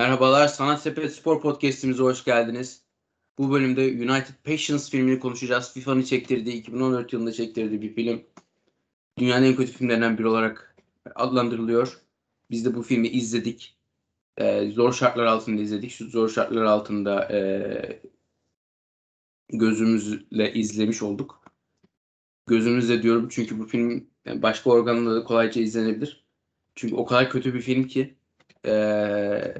Merhabalar, Sanat Sepet Spor Podcast'imize hoş geldiniz. Bu bölümde United Patience filmini konuşacağız. FIFA'nın çektirdiği, 2014 yılında çektirdiği bir film. Dünyanın en kötü filmlerinden biri olarak adlandırılıyor. Biz de bu filmi izledik. Ee, zor şartlar altında izledik. Şu zor şartlar altında e, gözümüzle izlemiş olduk. Gözümüzle diyorum çünkü bu film başka organlarda da kolayca izlenebilir. Çünkü o kadar kötü bir film ki ee,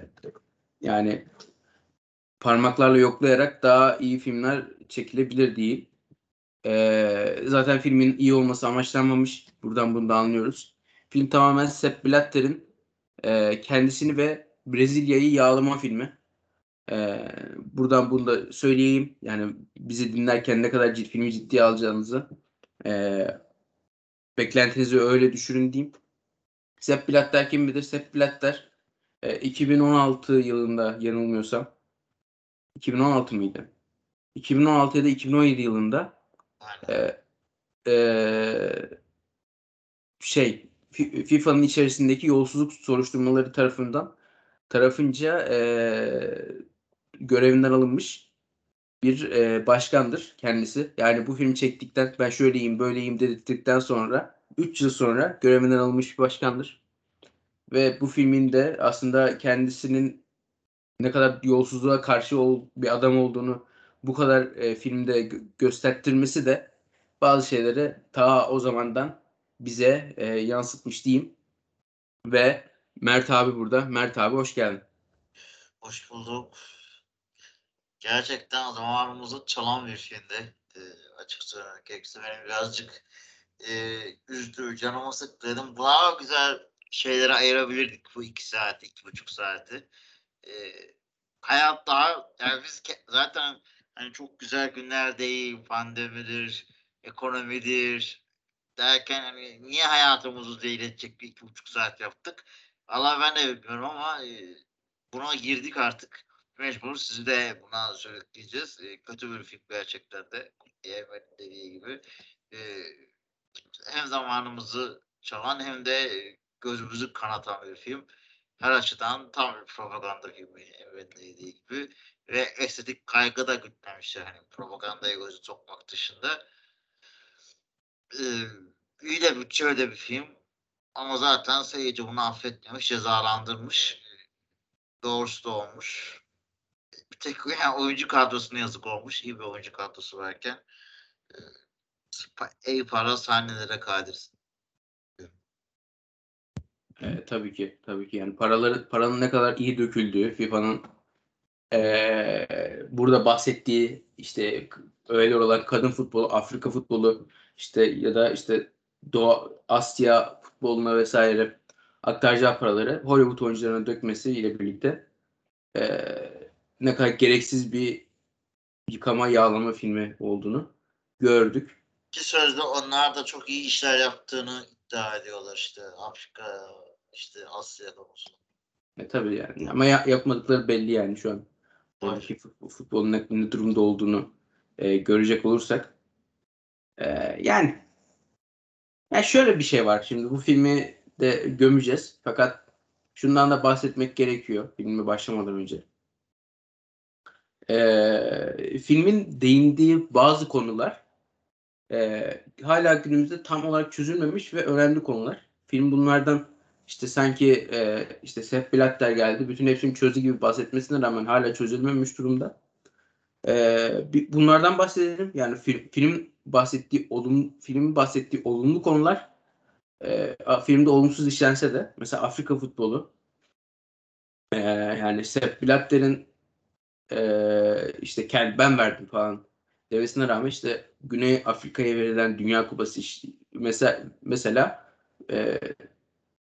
yani parmaklarla yoklayarak daha iyi filmler çekilebilir değil. Ee, zaten filmin iyi olması amaçlanmamış. Buradan bunu da anlıyoruz. Film tamamen Sepp Blatter'in e, kendisini ve Brezilya'yı yağlama filmi. Ee, buradan bunu da söyleyeyim. Yani bizi dinlerken ne kadar cid, filmi ciddiye alacağınızı e, beklentinizi öyle düşürün diyeyim. Sepp Blatter kim bilir? Sepp Blatter e, 2016 yılında yanılmıyorsam 2016 mıydı? 2016 ya da 2017 yılında e, e, şey FIFA'nın içerisindeki yolsuzluk soruşturmaları tarafından tarafınca e, görevinden alınmış bir e, başkandır kendisi. Yani bu film çektikten ben şöyleyim böyleyim dedikten sonra 3 yıl sonra görevinden alınmış bir başkandır. Ve bu filmin de aslında kendisinin ne kadar yolsuzluğa karşı ol, bir adam olduğunu bu kadar e, filmde gö- göstertirmesi de bazı şeyleri ta o zamandan bize e, yansıtmış diyeyim. Ve Mert abi burada. Mert abi hoş geldin. Hoş bulduk. Gerçekten zamanımızı çalan bir filmdi. E, açık söylemek gerekirse benim birazcık e, üzdü, canımı sıktı dedim. Daha güzel şeylere ayırabilirdik bu iki saati, iki buçuk saati. E, hayat daha, yani biz zaten hani çok güzel günler değil, pandemidir, ekonomidir derken hani niye hayatımızı değil edecek bir iki buçuk saat yaptık? Allah ben de bilmiyorum ama e, buna girdik artık. Mecbur sizi de buna söyleyeceğiz. E, kötü bir film gerçekten de. Yemen'in dediği gibi. E, hem zamanımızı çalan hem de gözümüzü kanatan bir film. Her açıdan tam bir propaganda filmi evet dediği gibi. Ve estetik kaygı da gütmemişler. Hani propagandaya gözü sokmak dışında. Ee, iyi de bütçeli de bir film. Ama zaten seyirci bunu affetmemiş, cezalandırmış. Doğrusu da olmuş. Bir tek yani oyuncu kadrosuna yazık olmuş. İyi bir oyuncu kadrosu varken. Ey para sahnelere kadirsin. E, tabii ki, tabii ki. Yani paraları, paranın ne kadar iyi döküldüğü, FIFA'nın e, burada bahsettiği işte öyle olan kadın futbolu, Afrika futbolu, işte ya da işte Doğu Asya futboluna vesaire aktaracağı paraları Hollywood oyuncularına dökmesiyle birlikte e, ne kadar gereksiz bir yıkama yağlama filmi olduğunu gördük. Ki sözde onlar da çok iyi işler yaptığını iddia ediyorlar işte Afrika işte Asya'da olsun. E tabii yani ama ya, yapmadıkları belli yani şu an. Oradaki futbolun ne, ne durumda olduğunu e, görecek olursak. E, yani yani şöyle bir şey var. Şimdi bu filmi de gömeceğiz. Fakat şundan da bahsetmek gerekiyor filme başlamadan önce. E, filmin değindiği bazı konular e, hala günümüzde tam olarak çözülmemiş ve önemli konular. Film bunlardan işte sanki e, işte Sepp Blatter geldi. Bütün hepsini çözdü gibi bahsetmesine rağmen hala çözülmemiş durumda. E, bunlardan bahsedelim. Yani film, film bahsettiği olumlu filmin bahsettiği olumlu konular e, filmde olumsuz işlense de mesela Afrika futbolu e, yani Sepp Blatter'in e, işte kendi ben verdim falan demesine rağmen işte Güney Afrika'ya verilen Dünya Kupası işte, mesela mesela e,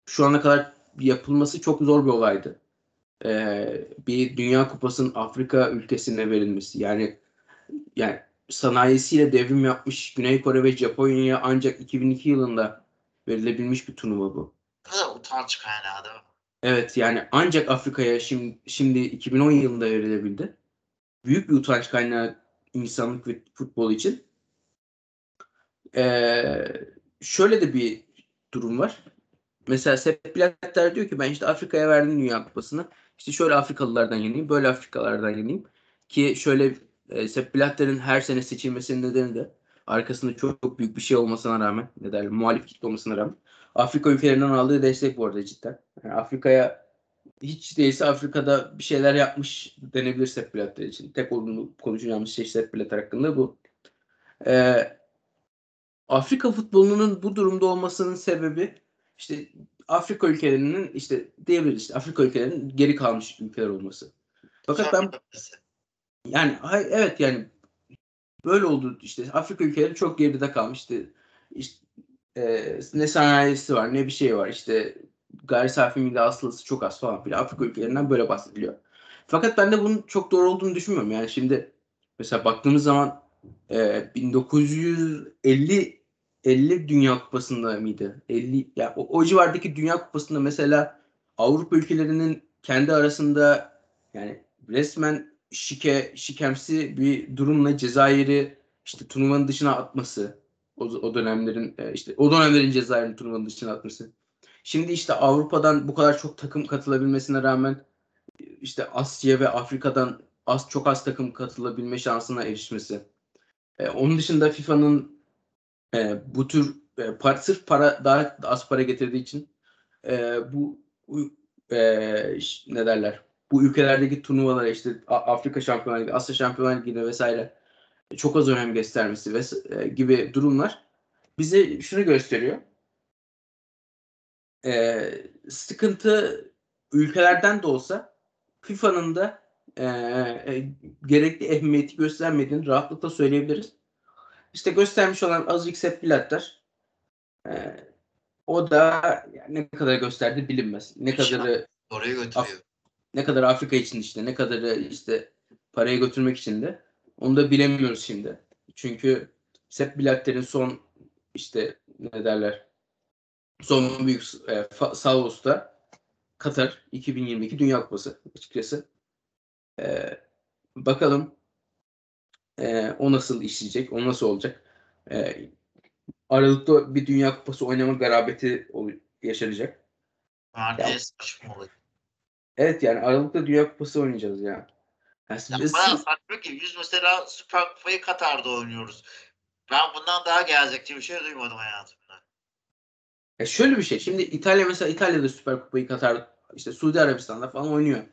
şu ana kadar yapılması çok zor bir olaydı. Ee, bir Dünya Kupası'nın Afrika ülkesine verilmesi. Yani yani sanayisiyle devrim yapmış Güney Kore ve Japonya'ya ancak 2002 yılında verilebilmiş bir turnuva bu. Ne utanç kaynağı değil mi? Evet yani ancak Afrika'ya şimdi, şimdi 2010 yılında verilebildi. Büyük bir utanç kaynağı insanlık ve futbol için. Ee, şöyle de bir durum var. Mesela Sepp Blatter diyor ki ben işte Afrika'ya verdim Dünya Kupası'nı. İşte şöyle Afrikalılardan yanayım, böyle Afrikalardan yanayım. Ki şöyle e, Sepp Blatter'in her sene seçilmesinin nedeni de arkasında çok, çok büyük bir şey olmasına rağmen, ne derler, muhalif kitle olmasına rağmen Afrika ülkelerinden aldığı destek bu arada cidden. Yani Afrika'ya hiç değilse Afrika'da bir şeyler yapmış denebilir Sepp Blatter için. Tek olduğunu konuşacağımız şey Sepp Blatter hakkında bu. Ee, Afrika futbolunun bu durumda olmasının sebebi işte Afrika ülkelerinin işte diyebiliriz işte Afrika ülkelerinin geri kalmış ülkeler olması. Fakat ben yani hay, evet yani böyle oldu işte Afrika ülkeleri çok geride kalmış işte, işte e, ne sanayisi var ne bir şey var işte gayri safi milli hasılası çok az falan filan Afrika ülkelerinden böyle bahsediliyor. Fakat ben de bunun çok doğru olduğunu düşünmüyorum. Yani şimdi mesela baktığımız zaman e, 1950 50 Dünya Kupası'nda mıydı? 50 ya o, o civardaki Dünya Kupası'nda mesela Avrupa ülkelerinin kendi arasında yani resmen şike şikemsi bir durumla Cezayir'i işte turnuvanın dışına atması o, o dönemlerin e, işte o dönemlerin Cezayir'in turnuvanın dışına atması. Şimdi işte Avrupa'dan bu kadar çok takım katılabilmesine rağmen işte Asya ve Afrika'dan az çok az takım katılabilme şansına erişmesi. E, onun dışında FIFA'nın e, bu tür e, para, sırf para daha az para getirdiği için e, bu e, ne derler bu ülkelerdeki turnuvalara işte Afrika Şampiyonlar Ligi, Asya Şampiyonlar Ligi'ne vesaire çok az önem göstermesi ve e, gibi durumlar bize şunu gösteriyor. E, sıkıntı ülkelerden de olsa FIFA'nın da e, e, gerekli ehemmiyeti göstermediğini rahatlıkla söyleyebiliriz. İşte göstermiş olan azıcık Sepp Blatter e, o da yani ne kadar gösterdi bilinmez. Ne kadarı oraya götürüyor. Ne kadar Afrika için işte, ne kadarı işte parayı götürmek için de onu da bilemiyoruz şimdi. Çünkü Sepp Blatter'in son işte ne derler son büyük e, Salvos'ta Katar 2022 Dünya Kupası açıkçası. E, bakalım e, o nasıl işleyecek, o nasıl olacak. E, Aralıkta bir Dünya Kupası oynama garabeti yaşanacak. Yani saçmalık. Evet yani Aralık'ta Dünya Kupası oynayacağız ya. Yani ya biz... bayağı saçma ki biz mesela Süper Kupayı Katar'da oynuyoruz. Ben bundan daha gelecekçi bir şey duymadım hayatımda. Ya şöyle bir şey. Şimdi İtalya mesela İtalya'da Süper Kupayı Katar işte Suudi Arabistan'da falan oynuyor.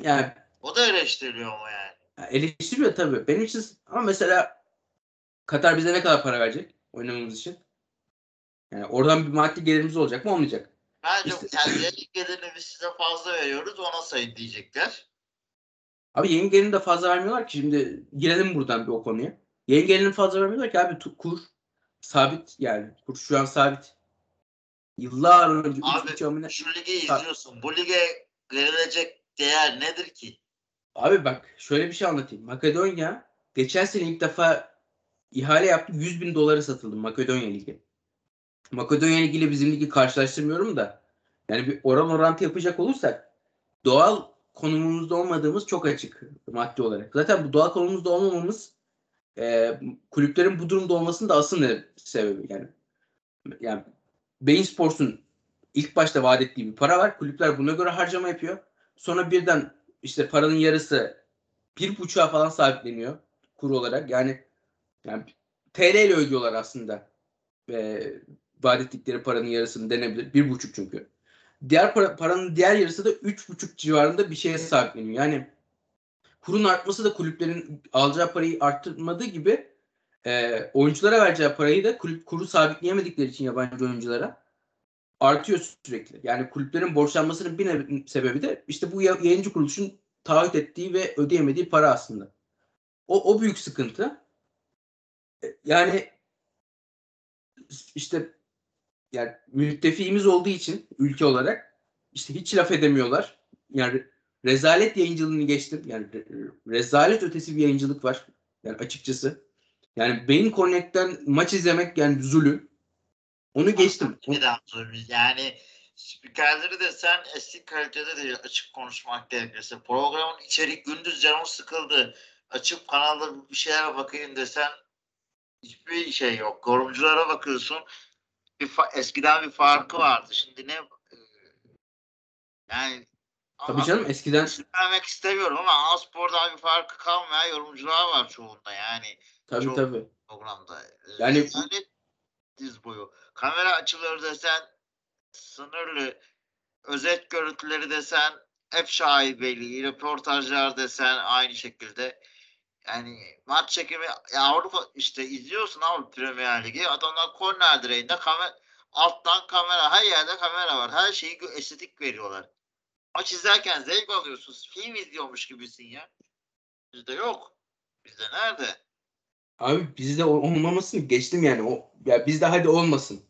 Yani o da eleştiriliyor ama yani. Eleştiriyor tabii. Benim için ama mesela Katar bize ne kadar para verecek oynamamız için? Yani oradan bir maddi gelirimiz olacak mı olmayacak? Bence işte, kendi gelirini biz size fazla veriyoruz ona sayın diyecekler. Abi yayın gelirini de fazla vermiyorlar ki şimdi girelim buradan bir o konuya. Yayın gelirini fazla vermiyorlar ki abi kur sabit yani kur şu an sabit. Yıllar önce abi, üç hamile... şu ligi izliyorsun. Bu lige verilecek değer nedir ki? Abi bak şöyle bir şey anlatayım. Makedonya geçen sene ilk defa ihale yaptı. 100 bin dolara satıldı Makedonya Ligi. Makedonya Ligi ile bizim ligi karşılaştırmıyorum da yani bir oran orantı yapacak olursak doğal konumumuzda olmadığımız çok açık maddi olarak. Zaten bu doğal konumumuzda olmamamız e, kulüplerin bu durumda olmasının da asıl sebebi yani. Yani Bein Sports'un ilk başta vaat ettiği bir para var. Kulüpler buna göre harcama yapıyor. Sonra birden işte paranın yarısı bir buçuğa falan sabitleniyor kur olarak. Yani yani TL ile ödüyorlar aslında. E, vaat ettikleri paranın yarısını denebilir. Bir buçuk çünkü. Diğer para, paranın diğer yarısı da üç buçuk civarında bir şeye sabitleniyor. Yani kurun artması da kulüplerin alacağı parayı arttırmadığı gibi e, oyunculara vereceği parayı da kulüp, kuru sabitleyemedikleri için yabancı oyunculara artıyor sürekli. Yani kulüplerin borçlanmasının bir sebebi de işte bu yayıncı kuruluşun taahhüt ettiği ve ödeyemediği para aslında. O, o büyük sıkıntı. E, yani işte yani müttefiğimiz olduğu için ülke olarak işte hiç laf edemiyorlar. Yani rezalet yayıncılığını geçtim. Yani rezalet ötesi bir yayıncılık var. Yani açıkçası. Yani Beyin Connect'ten maç izlemek yani zulüm. Onu geçtim. Neden zulüm? Yani spikerleri de sen eski kalitede de açık konuşmak gerekirse programın içerik gündüz canım sıkıldı. Açıp kanalda bir şeyler bakayım desen hiçbir şey yok. Yorumculara bakıyorsun bir eskiden bir farkı vardı. Şimdi ne e, yani Tabii canım eskiden vermek istemiyorum ama Anaspor'dan bir farkı kalmayan yorumcular var çoğunda yani tabii Çok- tabii. programda. Yani- Yani diz boyu. Kamera açıları desen sınırlı. Özet görüntüleri desen hep şaibeli. Röportajlar desen aynı şekilde. Yani maç çekimi ya Avrupa işte izliyorsun abi Premier Ligi. Adamlar korner direğinde kamera alttan kamera her yerde kamera var. Her şeyi estetik veriyorlar. Maç izlerken zevk alıyorsun. Film izliyormuş gibisin ya. Bizde yok. Bizde nerede? Abi bizde o- olmamasını geçtim yani. O ya bizde hadi olmasın.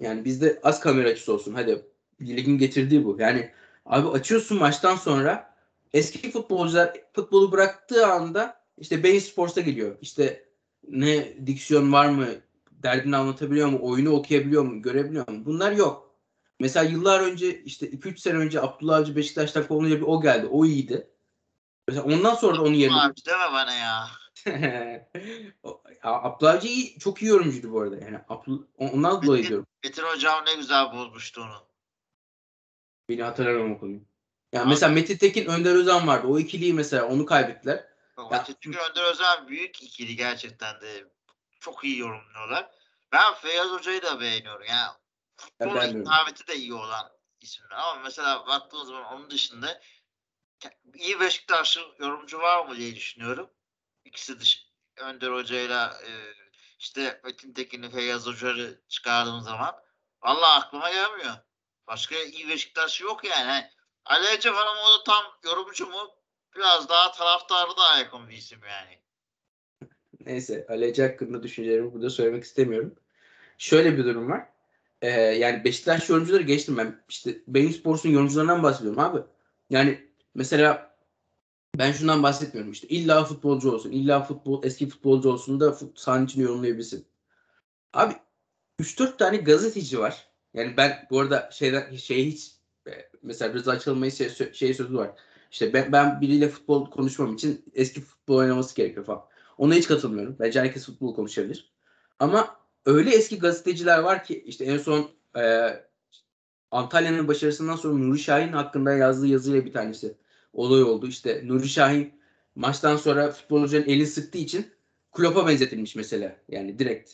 Yani bizde az kamera açısı olsun. Hadi ligin getirdiği bu. Yani abi açıyorsun maçtan sonra eski futbolcular futbolu bıraktığı anda işte Bein Sports'a geliyor. İşte ne diksiyon var mı? Derdini anlatabiliyor mu? Oyunu okuyabiliyor mu? Görebiliyor mu? Bunlar yok. Mesela yıllar önce işte 2-3 sene önce Abdullah Avcı Beşiktaş'tan kovulunca bir o geldi. O iyiydi. Mesela ondan sonra da onun yerine Abi deme bana ya. O- ya Abdullah Avcı iyi, çok iyi yorumcuydu bu arada. Yani Abdul- ondan dolayı diyorum. Metin hocam ne güzel bozmuştu onu. Beni hatırlamam o konuyu. Yani Abi- mesela Metin Tekin, Önder Özen vardı. O ikiliyi mesela onu kaybettiler. Bak, Ya- çünkü Önder Özen büyük ikili gerçekten de çok iyi yorumluyorlar. Ben Feyyaz Hoca'yı da beğeniyorum. Yani futbol hitabeti de iyi olan isimler. Ama mesela baktığınız zaman onun dışında iyi Beşiktaşlı yorumcu var mı diye düşünüyorum. İkisi dış Önder Hoca'yla e, işte Metin Tekin'i Feyyaz Hoca'yı çıkardığım zaman vallahi aklıma gelmiyor. Başka iyi Beşiktaşlı yok yani. Hani Ali Ece ama o da tam yorumcu mu? Biraz daha taraftarı da yakın bir isim yani. Neyse Aleci hakkında düşüncelerimi burada söylemek istemiyorum. Şöyle bir durum var. Ee, yani Beşiktaş yorumcuları geçtim ben. İşte Beyin Sports'un yorumcularından bahsediyorum abi. Yani mesela ben şundan bahsetmiyorum işte illa futbolcu olsun, illa futbol eski futbolcu olsun da fut- sahanın içini yorumlayabilsin. Abi 3-4 tane gazeteci var. Yani ben bu arada şeyden şey hiç e, mesela Rıza Çalınmay'ın şey, şey sözü var. İşte ben, ben biriyle futbol konuşmam için eski futbol oynaması gerekiyor falan. Ona hiç katılmıyorum. Bence herkes futbol konuşabilir. Ama öyle eski gazeteciler var ki işte en son e, Antalya'nın başarısından sonra Nuri Şahin hakkında yazdığı yazıyla bir tanesi olay oldu. İşte Nuri Şahin maçtan sonra futbolcuların elini sıktığı için Klopp'a benzetilmiş mesela. Yani direkt.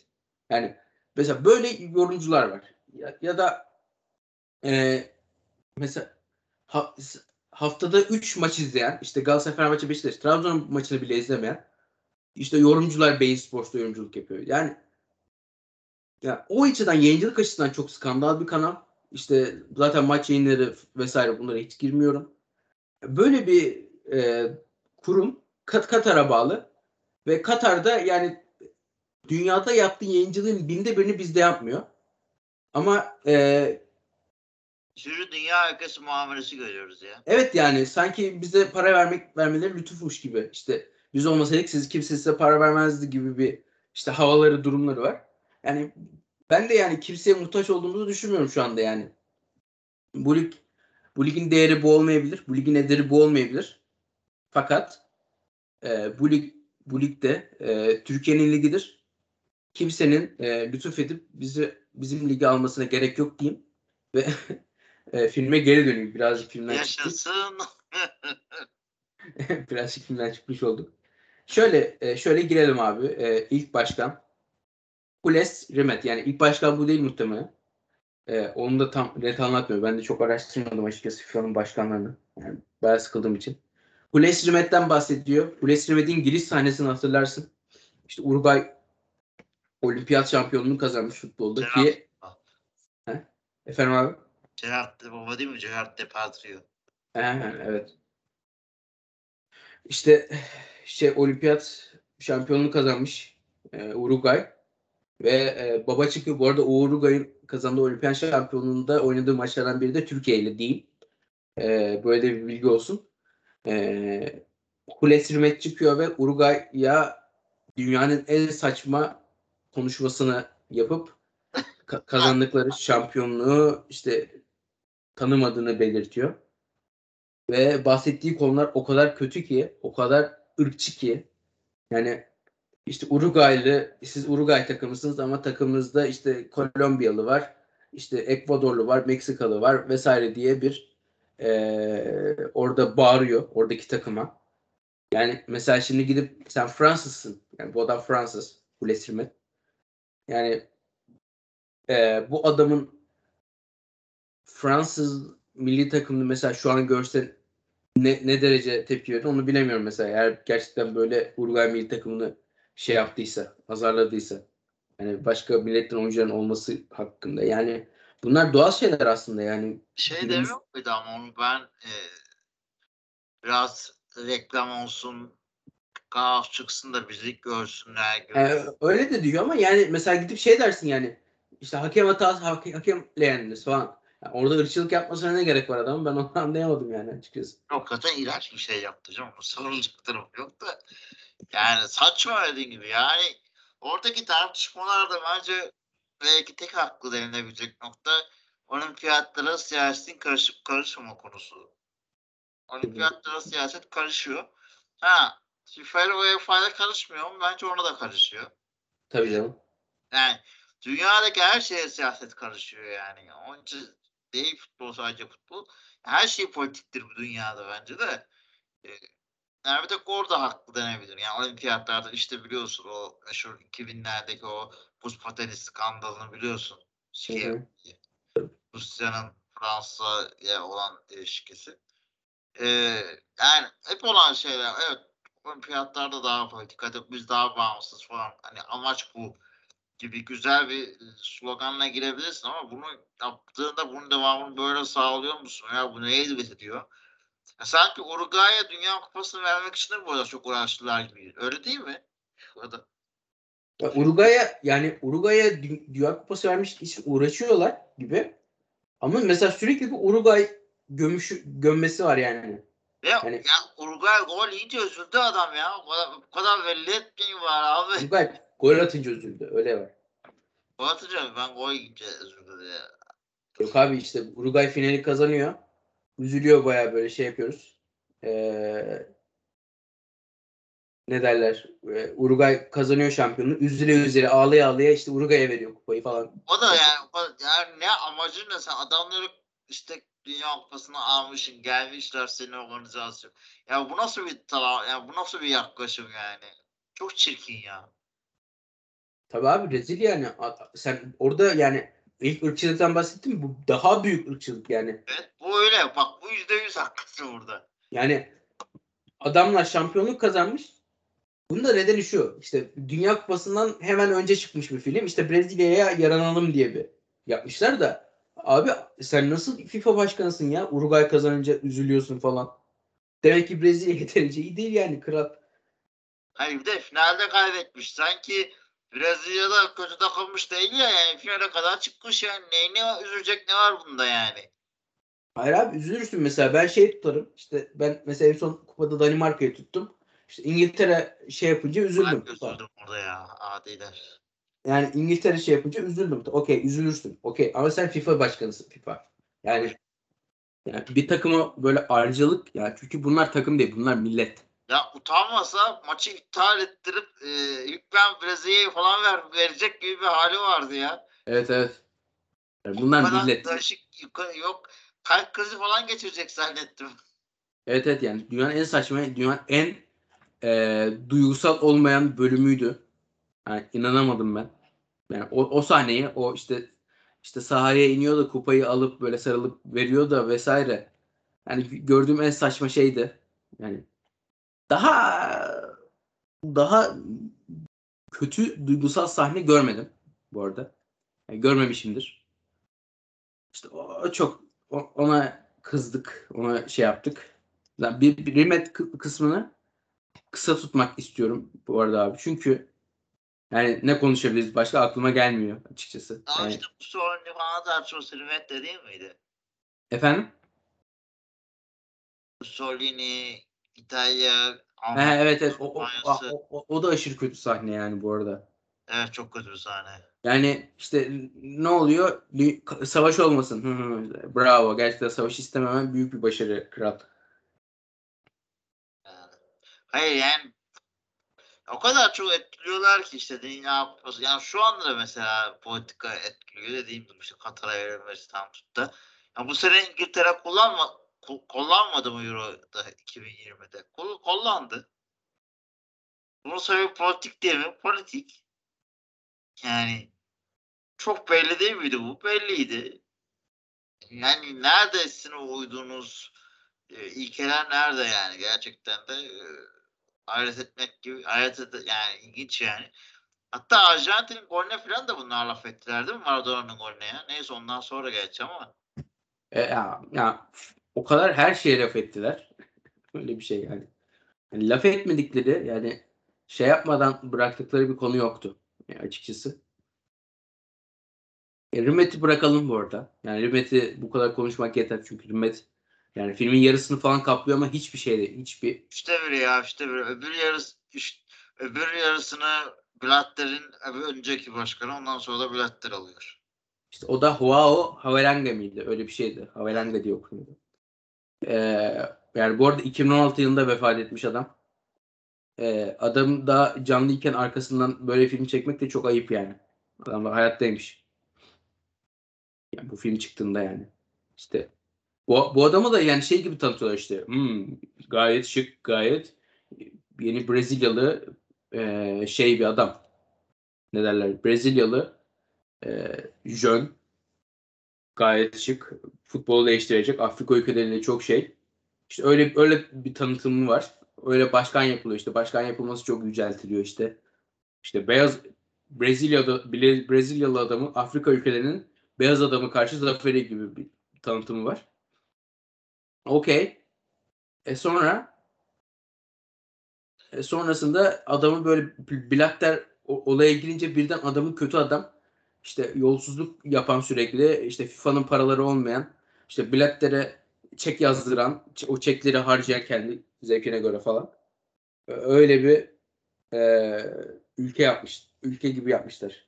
Yani mesela böyle yorumcular var. Ya, ya da e, mesela ha- haftada 3 maç izleyen işte Galatasaray, Fenerbahçe, Beşiktaş, Trabzon maçını bile izlemeyen işte yorumcular Beyin Sports'ta yorumculuk yapıyor. Yani ya o açıdan yayıncılık açısından çok skandal bir kanal. İşte zaten maç yayınları vesaire bunlara hiç girmiyorum. Böyle bir e, kurum Kat Katar'a bağlı ve Katar'da yani dünyada yaptığı yayıncılığın binde birini bizde yapmıyor. Ama e, Sürü dünya ülkesi muamelesi görüyoruz ya. evet yani sanki bize para vermek vermeleri lütufmuş gibi. İşte biz olmasaydık siz kimse size para vermezdi gibi bir işte havaları durumları var. Yani ben de yani kimseye muhtaç olduğumuzu düşünmüyorum şu anda yani. Bu lig bu ligin değeri bu olmayabilir. Bu ligin ederi bu olmayabilir. Fakat e, bu lig bu ligde e, Türkiye'nin ligidir. Kimsenin e, lütuf edip bizi bizim ligi almasına gerek yok diyeyim ve e, filme geri döneyim. Birazcık filmden. Yaşasın. Birazcık filmden çıkmış olduk. Şöyle e, şöyle girelim abi. E, ilk başkan Hules Rimet. Yani ilk başkan bu değil muhtemelen. E, onu da tam net anlatmıyor. Ben de çok araştırmadım açıkçası FIFA'nın başkanlarını. Yani bayağı sıkıldığım için. Hules Rimet'ten bahsediyor. Hules Rimet'in giriş sahnesini hatırlarsın. İşte Uruguay olimpiyat şampiyonluğunu kazanmış futbolda ki He? efendim abi Gerard baba değil mi? Gerard de Patrio. He, evet. İşte şey olimpiyat şampiyonluğu kazanmış e, Uruguay ve e, baba çıkıyor. Bu arada Uruguay'ın kazandığı olimpiyat şampiyonluğunda oynadığı maçlardan biri de Türkiye ile değil. E, böyle de bir bilgi olsun. E, Hules Rimet çıkıyor ve Uruguay'a dünyanın en saçma konuşmasını yapıp ka- kazandıkları şampiyonluğu işte tanımadığını belirtiyor. Ve bahsettiği konular o kadar kötü ki, o kadar ırkçı ki. Yani işte Uruguaylı, siz Uruguay takımısınız ama takımınızda işte Kolombiyalı var, işte Ekvadorlu var, Meksikalı var vesaire diye bir Ee, orada bağırıyor oradaki takıma. Yani mesela şimdi gidip sen Fransızsın. Yani bu adam Fransız. Bu Lesirmet. Yani e, bu adamın Fransız milli takımını mesela şu an görsen ne, ne derece tepki verir onu bilemiyorum mesela. Eğer gerçekten böyle Uruguay milli takımını şey yaptıysa, azarladıysa. Yani başka milletten oyuncuların olması hakkında. Yani bunlar doğal şeyler aslında yani. Şey Günümüz- demiyor muydu ama onu ben e, biraz reklam olsun kaos çıksın da bizi görsünler. Ee, öyle de diyor ama yani mesela gidip şey dersin yani işte hakem hatası hake, hakemle yeniliriz falan. Yani orada ırkçılık yapmasına ne gerek var adamın ben onu anlayamadım yani açıkçası. Hakikaten iğrenç bir şey yaptı canım. Sorulacak tarafı yok da. Yani saçma dediğin gibi yani oradaki tartışmalarda bence belki tek haklı denilebilecek nokta olimpiyatlara siyasetin karışıp karışmama konusu. Olimpiyatlara siyaset karışıyor. Ha, FIFA ile UEFA'ya karışmıyor mu? Bence ona da karışıyor. Tabii canım. Yani dünyadaki her şeye siyaset karışıyor yani. Onun için değil futbol sadece futbol. Her şey politiktir bu dünyada bence de. Ee, bir tek orada haklı denebilir. Yani olimpiyatlarda işte biliyorsun o meşhur 2000'lerdeki o buz pateni skandalını biliyorsun. Rusya'nın Fransa'ya olan ilişkisi. Ee, yani hep olan şeyler. Evet olimpiyatlarda daha politik. Hadi biz daha bağımsız falan. Hani amaç bu gibi güzel bir sloganla girebilirsin ama bunu yaptığında bunun devamını böyle sağlıyor musun? Ya bu neye hizmet ediyor? Ya sanki Uruguay'a Dünya Kupası'nı vermek için de bu arada çok uğraştılar gibi. Öyle değil mi? O da Ya Uruguay'a yani Uruguay'a Dü- Dünya Kupası vermiş için uğraşıyorlar gibi. Ama mesela sürekli bir Uruguay gömüşü, gömmesi var yani. ya, Yani- ya Uruguay gol yiyince üzüldü adam ya. Bu kadar, bu kadar belli etmeyin var abi. Uruguay gol atınca üzüldü. Öyle var. Gol atacağım ben gol yiyince üzüldü ya. Yok abi işte Uruguay finali kazanıyor. Üzülüyor bayağı böyle şey yapıyoruz. Ee, ne derler? Ee, Uruguay kazanıyor şampiyonluğu. Üzüle üzüle ağlaya ağlaya işte Uruguay'a veriyor kupayı falan. O da yani, o- yani ne amacın ne sen adamları işte Dünya Kupası'na almışsın gelmişler senin organizasyon. Ya bu nasıl bir tara ya bu nasıl bir yaklaşım yani? Çok çirkin ya. Tabii abi rezil yani. Sen orada yani ilk ırkçılıktan bahsettin mi? Bu daha büyük ırkçılık yani. Evet bu öyle bak bu yüzde yüz haklısın burada. Yani adamlar şampiyonluk kazanmış. Bunun da nedeni şu. İşte Dünya Kupası'ndan hemen önce çıkmış bir film. İşte Brezilya'ya yaranalım diye bir yapmışlar da. Abi sen nasıl FIFA başkanısın ya? Uruguay kazanınca üzülüyorsun falan. Demek ki Brezilya yeterince iyi değil yani kral. Hani bir de finalde kaybetmiş. Sanki Brezilya'da kötü takılmış değil ya yani finale kadar çıkmış yani. Neyine üzülecek ne var bunda yani? Hayır abi üzülürsün mesela ben şey tutarım. İşte ben mesela en son kupada Danimarka'yı tuttum. İşte İngiltere şey yapınca üzüldüm. Ben üzüldüm orada ya adiler. Yani İngiltere şey yapınca üzüldüm. Okey üzülürsün. Okey ama sen FIFA başkanısın FIFA. Yani, yani bir takıma böyle ayrıcalık yani çünkü bunlar takım değil bunlar millet. Ya utanmasa maçı iptal ettirip e, hükmen Brezilya'yı falan ver, verecek gibi bir hali vardı ya. Evet evet. Yani Bu bunlar millet. karışık yok. Kalp krizi falan geçirecek zannettim. Evet evet yani dünyanın en saçma, dünyanın en e, duygusal olmayan bölümüydü. Yani inanamadım ben. Yani o, o sahneyi o işte işte sahaya iniyor da kupayı alıp böyle sarılıp veriyor da vesaire. Yani gördüğüm en saçma şeydi. Yani daha daha kötü duygusal sahne görmedim bu arada. Yani görmemişimdir. İşte o, çok ona kızdık. Ona şey yaptık. Yani bir, bir Rimet kı- kısmını kısa tutmak istiyorum bu arada abi. Çünkü yani ne konuşabiliriz başka aklıma gelmiyor açıkçası. Ama Yani- işte bu sorun falan tartışması Rivet'te değil miydi? efendim? Mussolini, İtalya, Almanya. evet evet o, o, o, o, o da aşırı kötü sahne yani bu arada. Evet çok kötü bir sahne. Yani işte ne oluyor? Savaş olmasın. Bravo. Gerçekten savaş istememen büyük bir başarı kral. Yani. Hayır yani o kadar çok etkiliyorlar ki işte dünya kupası. Yani şu anda da mesela politika etkiliyor dediğim gibi işte Katar'a verilmesi tam tut da. Ya bu sene İngiltere kullanma kullanmadı mı Euro'da 2020'de? Kul- kullandı. Bunun sebebi politik değil mi? Politik. Yani çok belli değil miydi bu? Belliydi. Yani nerede sizin uyduğunuz e, ilkeler nerede yani gerçekten de e, hayret etmek gibi hayret ede- yani ilginç yani. Hatta Arjantin'in golüne falan da bunlar laf ettiler değil mi? Maradona'nın golüne ya. Neyse ondan sonra geçeceğim ama. E, ya, ya, o kadar her şeye laf ettiler. Öyle bir şey yani. Yani laf etmedikleri yani şey yapmadan bıraktıkları bir konu yoktu. Yani açıkçası. E, Rimet'i bırakalım bu arada. Yani Rimet'i bu kadar konuşmak yeter çünkü Rimet yani filmin yarısını falan kaplıyor ama hiçbir şeyde hiçbir Üçte biri ya üçte biri. Öbür yarısı üç, öbür yarısını Blatter'in önceki başkanı ondan sonra da Blatter alıyor. işte o da Joao Havelange miydi? Öyle bir şeydi. Havelange diye okunuyordu. Ee, yani bu arada 2016 yılında vefat etmiş adam. Ee, adam da canlıyken arkasından böyle film çekmek de çok ayıp yani. Adam da hayattaymış. Yani bu film çıktığında yani. İşte bu, bu adamı da yani şey gibi tanıtıyorlar işte. Hmm, gayet şık, gayet yeni Brezilyalı e, şey bir adam. Ne derler? Brezilyalı e, jön gayet şık. Futbolu değiştirecek. Afrika ülkelerinde çok şey. İşte öyle öyle bir tanıtımı var. Öyle başkan yapılıyor işte. Başkan yapılması çok yüceltiliyor işte. İşte beyaz Brezilya'da Brezilyalı adamı Afrika ülkelerinin beyaz adamı karşı zaferi gibi bir tanıtımı var. Okey. E sonra e sonrasında adamı böyle Blatter olaya girince birden adamın kötü adam işte yolsuzluk yapan sürekli işte FIFA'nın paraları olmayan işte Blatter'e çek yazdıran o çekleri harcayan kendi zevkine göre falan. Öyle bir e, ülke yapmış ülke gibi yapmışlar.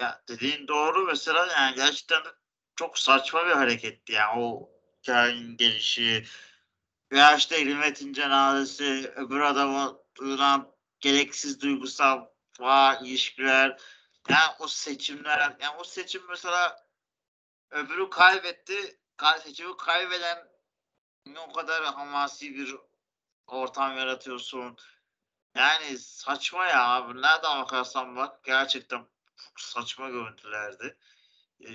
Ya dediğin doğru. Mesela yani gerçekten çok saçma bir hareketti yani o hikayenin gelişi. Veya işte Rimet'in cenazesi öbür adama duyulan gereksiz duygusal bağ, ilişkiler. Yani o seçimler yani o seçim mesela öbürü kaybetti kay- seçimi kaybeden o kadar hamasi bir ortam yaratıyorsun. Yani saçma ya abi. Nereden bakarsan bak gerçekten saçma görüntülerdi. Ee,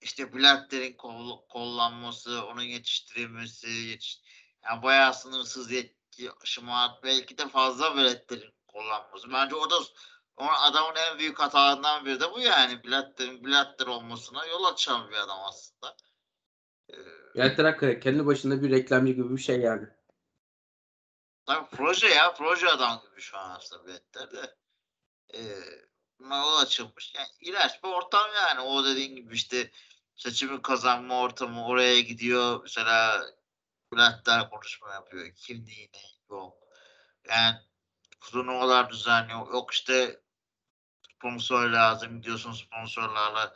işte Bülentlerin kol, kollanması, onun yetiştirilmesi, yetiş, yani bayağı sınırsız yetki, şımarık, belki de fazla Bülentlerin kullanması. Bence o da o adamın en büyük hatalarından biri de bu yani. Bülentlerin Bülentler olmasına yol açan bir adam aslında. Ee, Blatter hakikaten kendi başında bir reklamcı gibi bir şey yani. Tabii proje ya. Proje adam gibi şu an aslında biletler de. Ee, yol açılmış. Yani iğrenç bir ortam yani. O dediğin gibi işte seçimi kazanma ortamı oraya gidiyor. Mesela biletler konuşma yapıyor. Kimliği ne? Yok. Yani turnuvalar düzenliyor. Yok işte sponsor lazım. Gidiyorsun sponsorlarla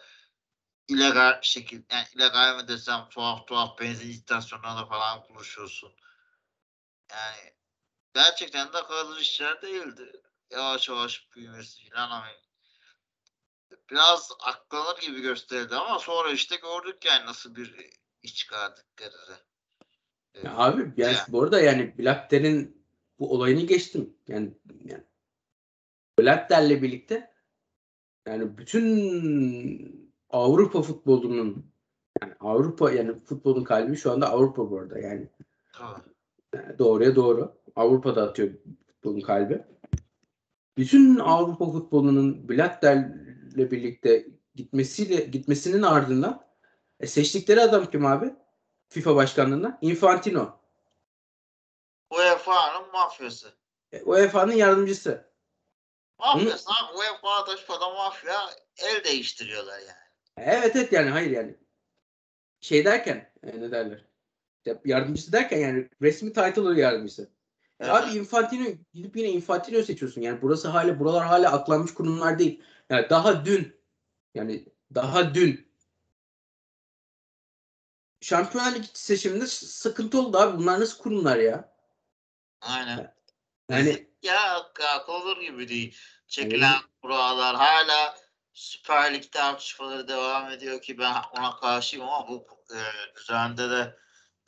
illegal şekil yani illegal mi desem tuhaf tuhaf benzin istasyonlarında falan buluşuyorsun. Yani gerçekten de kalır işler değildi. Yavaş yavaş büyümesi falan ama biraz aklanır gibi gösterildi ama sonra işte gördük yani nasıl bir iş çıkardıklarını. Ee, Ya abi yani Ya. bu arada yani Blatter'in bu olayını geçtim. Yani, yani Blatter'le birlikte yani bütün Avrupa futbolunun yani Avrupa yani futbolun kalbi şu anda Avrupa bu arada yani. Yani doğruya doğru. Avrupa'da atıyor futbolun kalbi. Bütün Avrupa futbolunun Blatter'le birlikte gitmesiyle gitmesinin ardından e, seçtikleri adam kim abi? FIFA başkanlığına Infantino. UEFA'nın mafyası. E, UEFA'nın yardımcısı. Mafyası abi UEFA'da FIFA'da mafya el değiştiriyorlar yani. Evet evet yani hayır yani. Şey derken e, ne derler? Ya, Yardımcısı derken yani resmi title yardımcısı. Ya Evet. Abi Infantino gidip yine Infantino seçiyorsun. Yani burası hala buralar hala aklanmış kurumlar değil. Yani daha dün yani daha dün Şampiyonlar Ligi seçiminde sıkıntı oldu abi. Bunlar nasıl kurumlar ya? Aynen. Yani ya olur gibi değil. Çekilen kurallar hala Süper Lig tartışmaları devam ediyor ki ben ona karşıyım ama bu e, düzende de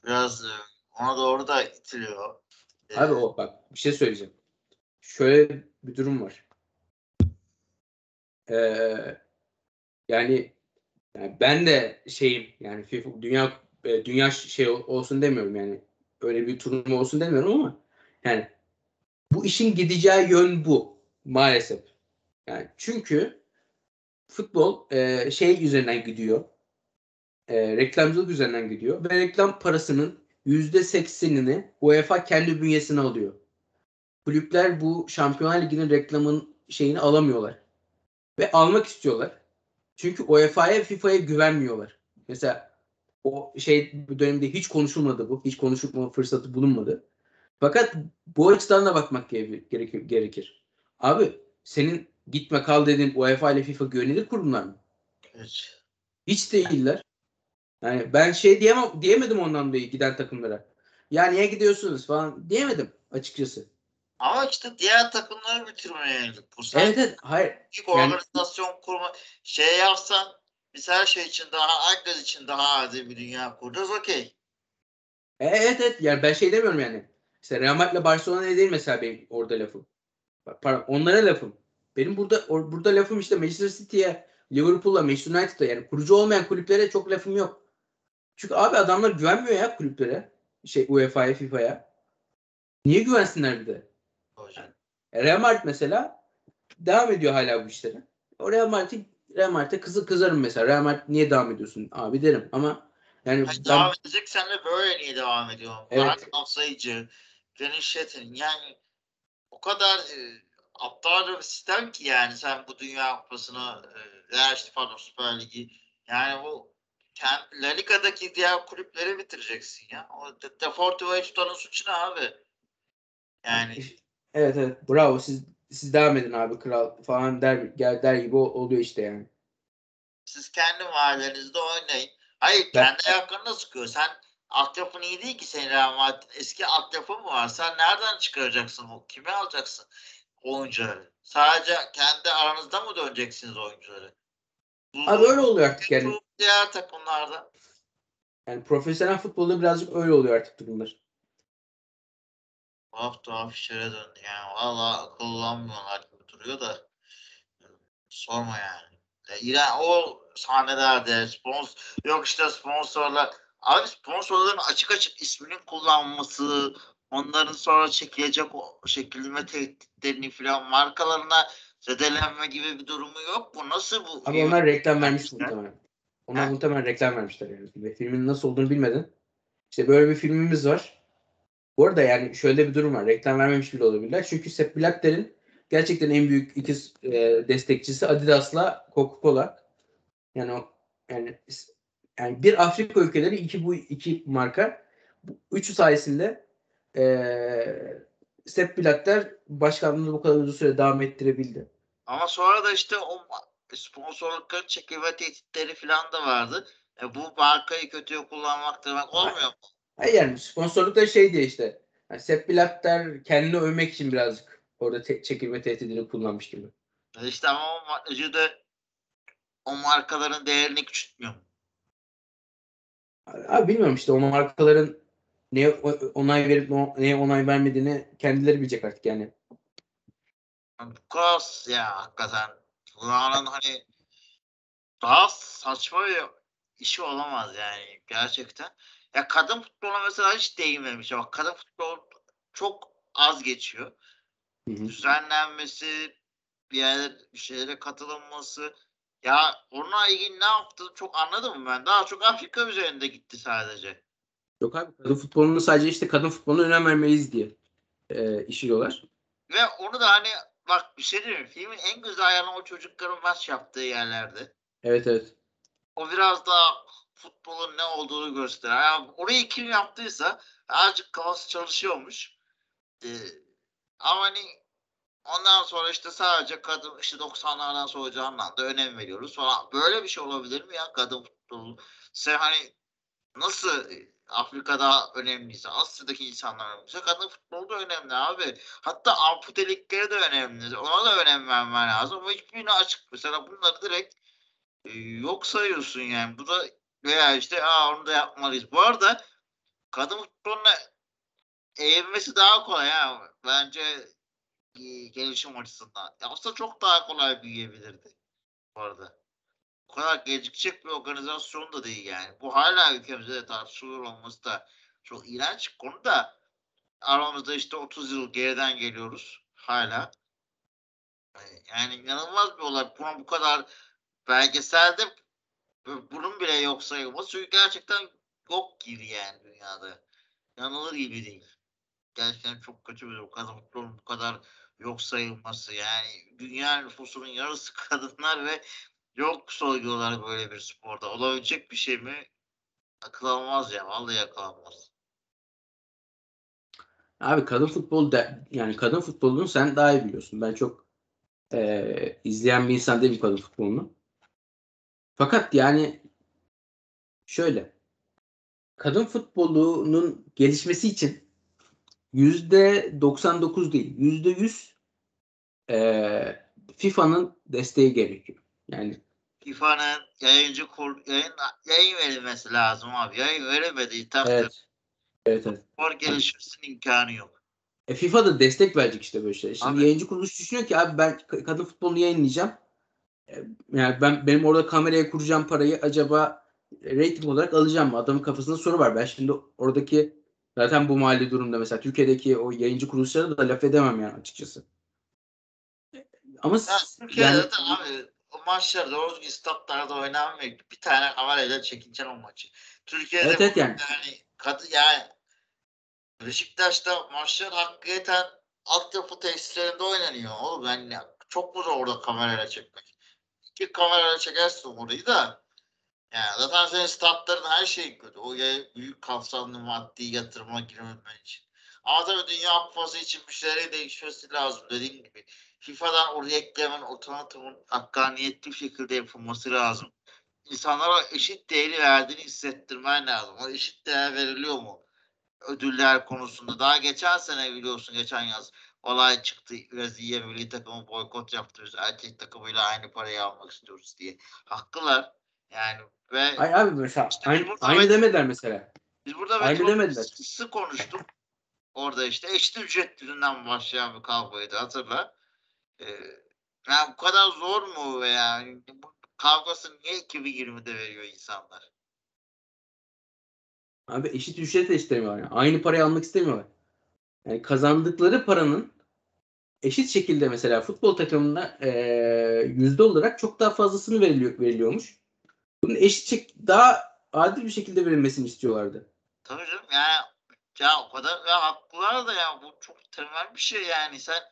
biraz e, ona doğru da itiliyor. E, Abi o bak bir şey söyleyeceğim. Şöyle bir durum var. Ee, yani, yani ben de şeyim yani FIFA dünya e, dünya şey ol- olsun demiyorum yani öyle bir turnuva olsun demiyorum ama yani bu işin gideceği yön bu maalesef. Yani çünkü futbol e, şey üzerinden gidiyor. E, reklamcılık üzerinden gidiyor ve reklam parasının %80'ini UEFA kendi bünyesine alıyor. Kulüpler bu Şampiyonlar Ligi'nin reklamın şeyini alamıyorlar. Ve almak istiyorlar. Çünkü UEFA'ya FIFA'ya güvenmiyorlar. Mesela o şey bu dönemde hiç konuşulmadı bu. Hiç konuşulma fırsatı bulunmadı. Fakat bu açıdan da bakmak gere- gerekir. gerekir. Abi senin gitme kal dediğin UEFA ile FIFA güvenilir kurumlar mı? hiç. Hiç değiller. Yani ben şey diyemem, diyemedim ondan dolayı giden takımlara. Ya niye gidiyorsunuz falan diyemedim açıkçası. Ama işte diğer takımları bitirmeye yönelik. Bu Evet evet hayır. ilk yani- organizasyon kurma şey yapsan biz her şey için daha herkes için daha adil bir dünya kuracağız okey. E, Evet evet yani ben şey demiyorum yani. İşte Real Madrid'le Barcelona'ya değil mesela benim orada lafım. Bak, Pardon, onlara lafım. Benim burada or- burada lafım işte Manchester City'ye, Liverpool'a, Manchester United'a yani kurucu olmayan kulüplere çok lafım yok. Çünkü abi adamlar güvenmiyor ya kulüplere. Şey UEFA'ya, FIFA'ya. Niye güvensinler bir de? Hocam. E, Real Madrid mesela devam ediyor hala bu işlere. O Real Madrid'e Real Madrid'e kızı kızarım mesela. Real Madrid niye devam ediyorsun abi derim ama yani Hayır, ben- devam edeceksen de böyle niye devam ediyorum? Evet. Daha kapsayıcı, genişletin. Yani o kadar e, aptalca bir sistem ki yani sen bu Dünya Kupası'nı e, veya işte pardon Süper Ligi yani bu kendi La Liga'daki diğer kulüpleri bitireceksin ya. O De- Deportivo'yu tutanın suçu ne abi? Yani Evet evet bravo siz siz devam edin abi kral falan der gel der gibi ol- oluyor işte yani. siz kendi mahallenizde oynayın. Hayır Ben- kendi ayaklarına sıkıyor. Sen altyapın iyi değil ki senin Real Madrid. Eski altyapı mı var? Sen nereden çıkaracaksın o? Kimi alacaksın oyuncuları? Sadece kendi aranızda mı döneceksiniz oyuncuları? Bu- Abi öyle oluyor artık yani. Diğer takımlarda. Yani profesyonel futbolda birazcık öyle oluyor artık durumlar. Tuhaf tuhaf işlere döndü yani. Valla kullanmıyorlar gibi duruyor da. Sorma yani. Ya o sahnelerde sponsor yok işte sponsorlar abi sponsorların açık açık isminin kullanması onların sonra çekilecek o çekilme tehditlerini falan markalarına zedelenme gibi bir durumu yok. Bu nasıl bu? Abi onlar reklam vermiş muhtemelen. Onlar muhtemelen reklam vermişler yani. Ve filmin nasıl olduğunu bilmeden. İşte böyle bir filmimiz var. Bu arada yani şöyle bir durum var. Reklam vermemiş bile olabilirler. Çünkü Sepp Blatter'in gerçekten en büyük iki e, destekçisi Adidas'la Coca-Cola. Yani o yani yani bir Afrika ülkeleri iki bu iki marka bu üçü sayesinde e, Sepp Blatter başkanlığını bu kadar uzun süre devam ettirebildi. Ama sonra da işte o sponsorlukların çekilme tehditleri falan da vardı. E, bu markayı kötüye kullanmak demek olmuyor mu? Hayır yani sponsorlukta şey diye işte. Yani Sepp Blatter kendini övmek için birazcık orada te- çekilme tehdidini kullanmış gibi. E İşte ama o de o markaların değerini küçültmüyor. mu? Abi bilmiyorum işte o markaların neye onay verip neye onay vermediğini kendileri bilecek artık yani. Kadar ya hakikaten dünyanın hani daha saçma bir işi olamaz yani gerçekten. Ya kadın futboluna mesela hiç değinmemiş. Bak kadın futbol çok az geçiyor. Hı hı. düzenlenmesi, bir yerlere, bir şeylere katılınması. Ya onunla ilgili ne yaptı çok anladım ben? Daha çok Afrika üzerinde gitti sadece. Yok abi kadın futbolunu sadece işte kadın futboluna önem vermeliyiz diye e, işliyorlar. Ve onu da hani bak bir şey diyeyim mi? Filmin en güzel ayarı o çocukların maç yaptığı yerlerde. Evet evet. O biraz daha futbolun ne olduğunu gösterir. Yani orayı kim yaptıysa azıcık kafası çalışıyormuş. Ee, ama hani ondan sonra işte sadece kadın işte 90'lardan sonra canlandı önem veriyoruz falan. Böyle bir şey olabilir mi ya kadın futbolu? Sen hani nasıl Afrika'da önemliyse, Asya'daki insanlar önemliyse kadın futbolu da önemli abi. Hatta amputelikleri de önemli. Ona da önem vermen lazım ama hiçbirine açık. Mesela bunları direkt e, yok sayıyorsun yani. Bu da veya işte Aa, onu da yapmalıyız. Bu arada kadın futboluna eğilmesi daha kolay ha. Bence e, gelişim açısından. Aslında çok daha kolay büyüyebilirdi bu arada. O kadar gecikecek bir organizasyon da değil yani. Bu hala ülkemizde de tartışılıyor olması da çok iğrenç konu da aramızda işte 30 yıl geriden geliyoruz hala. Yani inanılmaz bir olay. Buna bu kadar belgeselde bunun bile yok sayılması çünkü gerçekten yok gibi yani dünyada. Yanılır gibi değil. Gerçekten çok kötü bir kadın futbolun bu kadar yok sayılması. Yani dünya nüfusunun yarısı kadınlar ve yok sayıyorlar böyle bir sporda. Olabilecek bir şey mi? Akıl almaz ya. Vallahi akıl almaz. Abi kadın futbolu da yani kadın futbolunu sen daha iyi biliyorsun. Ben çok e, izleyen bir insan değilim kadın futbolunu. Fakat yani şöyle kadın futbolunun gelişmesi için yüzde 99 değil yüzde 100 e, FIFA'nın desteği gerekiyor. Yani FIFA'nın yayıncı kur, yayın, yayın verilmesi lazım abi. Yayın veremediği takdirde evet. Evet, evet. spor gelişmesinin imkanı yok. E, FIFA da destek verecek işte böyle şey. Şimdi Abi. yayıncı kuruluş düşünüyor ki abi ben ka- kadın futbolunu yayınlayacağım. E, yani ben benim orada kameraya kuracağım parayı acaba rating olarak alacağım mı? Adamın kafasında soru var. Ben şimdi oradaki zaten bu mali durumda mesela Türkiye'deki o yayıncı kuruluşlara da laf edemem yani açıkçası. Ama Ya Türkiye'de yani de abi o maçlar doğru düzgün statlarda oynanmıyor. Bir tane kamerayla çekileceksin o maçı. Türkiye'de Evet, evet yani. yani kadı yani Beşiktaş'ta maçlar hakikaten altyapı tesislerinde oynanıyor. Oğlum yani çok mu zor orada kamerayla çekmek? İki kamerayla çekersin orayı da yani zaten senin statların her şeyi kötü. O büyük kapsamlı maddi yatırıma girmemen için. Ama tabii Dünya Kupası için bir şeylerin değişmesi lazım dediğim gibi. FIFA'dan oraya eklemen o tanıtımın hakkaniyetli bir şekilde yapılması lazım. İnsanlara eşit değeri verdiğini hissettirmen lazım. O eşit değer veriliyor mu? Ödüller konusunda. Daha geçen sene biliyorsun geçen yaz olay çıktı. Brezilya milli takımı boykot yaptı. Biz erkek takımıyla aynı parayı almak istiyoruz diye. Haklılar. Yani ve ay abi mesela İşte aynı, aynı ben- demediler mesela. biz burada Aynı demediler. sıkıntısı konuştuk. Orada işte eşit ücret yüzünden başlayan bir kavgaydı hatırla. Ee, yani bu kadar zor mu veya bu kavgasını niye 2020'de veriyor insanlar? Abi eşit ücret de istemiyorlar. Yani. Aynı parayı almak istemiyorlar. Yani kazandıkları paranın eşit şekilde mesela futbol takımına eee, yüzde olarak çok daha fazlasını veriliyor, veriliyormuş. Bunun eşit daha adil bir şekilde verilmesini istiyorlardı. Tabii canım yani ya o kadar ya haklılar da ya bu çok temel bir şey yani sen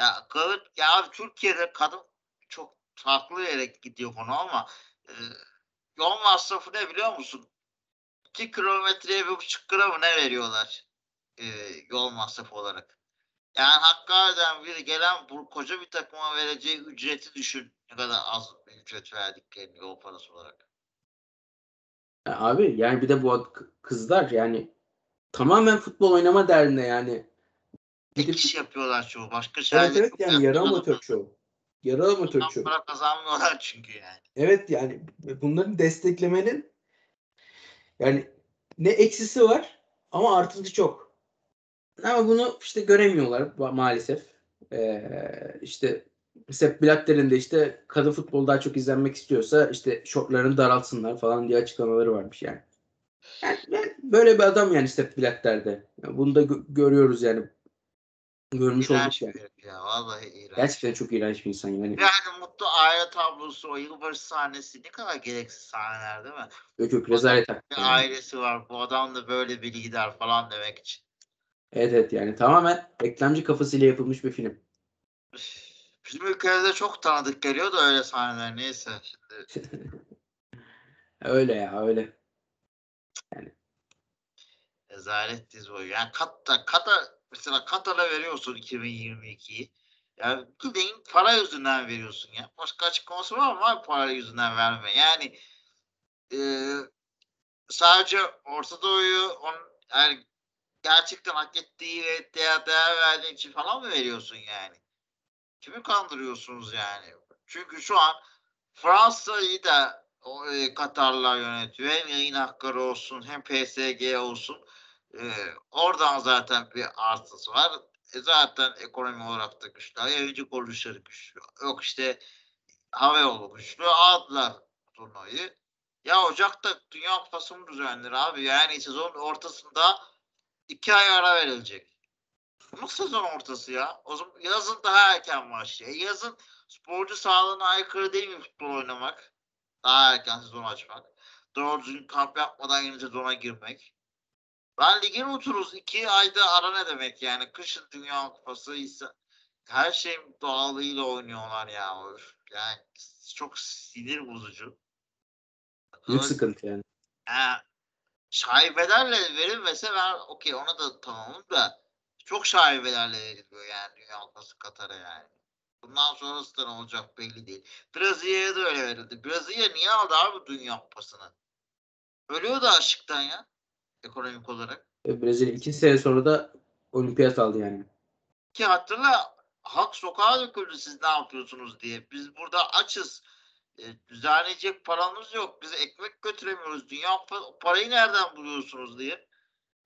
ya kadın ya Türkiye'de kadın çok farklı yere gidiyor konu ama e, yol masrafı ne biliyor musun? 2 kilometreye bir buçuk lira mı ne veriyorlar e, yol masrafı olarak. Yani Hakkari'den biri gelen bu koca bir takıma vereceği ücreti düşün. Ne kadar az bir ücret verdiklerini yol parası olarak. Abi yani bir de bu kızlar yani tamamen futbol oynama derdinde yani. Tek iş yapıyorlar çoğu. Başka Evet evet yani yarı amatör çoğu. Yarı amatör çoğu. para kazanmıyorlar çünkü yani. Evet yani bunların desteklemenin yani ne eksisi var ama artısı çok. Ama bunu işte göremiyorlar ma- maalesef. Ee, işte Sepp Blatter'in de işte kadın futbol daha çok izlenmek istiyorsa işte şortlarını daraltsınlar falan diye açıklamaları varmış yani. Yani böyle bir adam yani Sepp Blatter'de. Yani bunu da gö- görüyoruz yani. Görmüş olduk İğrenç yani. bir herif ya. Vallahi iğrenç. Gerçekten çok iğrenç bir insan yani. Yani mutlu aile tablosu, o yılbaşı sahnesi ne kadar gereksiz sahneler değil mi? Yok yok rezalet Bir ailesi var. Bu adam da böyle bir lider falan demek için. Evet evet yani tamamen reklamcı kafasıyla yapılmış bir film. Bizim ülkemizde çok tanıdık geliyor da öyle sahneler. Neyse. Şimdi Öyle ya öyle. rezalet diz boyu. Yani Katar, Katar mesela Katar'a veriyorsun 2022'yi. Yani bildiğin para yüzünden veriyorsun ya. Başka açıklaması var mı? Para yüzünden verme. Yani e, sadece Orta Doğu'yu on, yani gerçekten hak ettiği ve değer, değer verdiği için falan mı veriyorsun yani? Kimi kandırıyorsunuz yani? Çünkü şu an Fransa'yı da o, e, Katarlar yönetiyor. Hem yayın hakları olsun hem PSG olsun. E, oradan zaten bir artısı var. E, zaten ekonomi olarak da güçlü. Yayıncı kuruluşları güçlü. Yok işte hava yolu güçlü. Aldılar turnuvayı. Ya Ocak'ta Dünya Kupası mı düzenlenir abi? Yani sezon ortasında iki ay ara verilecek. Nasıl sezon ortası ya? O zaman yazın daha erken başlıyor. E, yazın sporcu sağlığına aykırı değil mi futbol oynamak? Daha erken sezon açmak. Doğru düzgün kamp yapmadan yeni sezona girmek. Ben ligin otururuz. iki ayda ara ne demek yani? Kışın Dünya Kupası ise her şeyin doğalıyla oynuyorlar ya. Yani çok sinir bozucu. Büyük sıkıntı yani. Ha, şaibelerle verilmese ben okey ona da tamamım da çok şaibelerle veriliyor yani Dünya Kupası Katar'a yani. Bundan sonrası da ne olacak belli değil. Brezilya'ya da öyle verildi. Brezilya niye aldı abi Dünya Kupası'nı? Ölüyordu aşıktan ya. Ekonomik olarak. E, Brezilya iki sene sonra da olimpiyat aldı yani. Ki hatırla halk sokağa döküldü siz ne yapıyorsunuz diye. Biz burada açız. E, düzenleyecek paramız yok. Biz ekmek götüremiyoruz. Dünya pa- parayı nereden buluyorsunuz diye.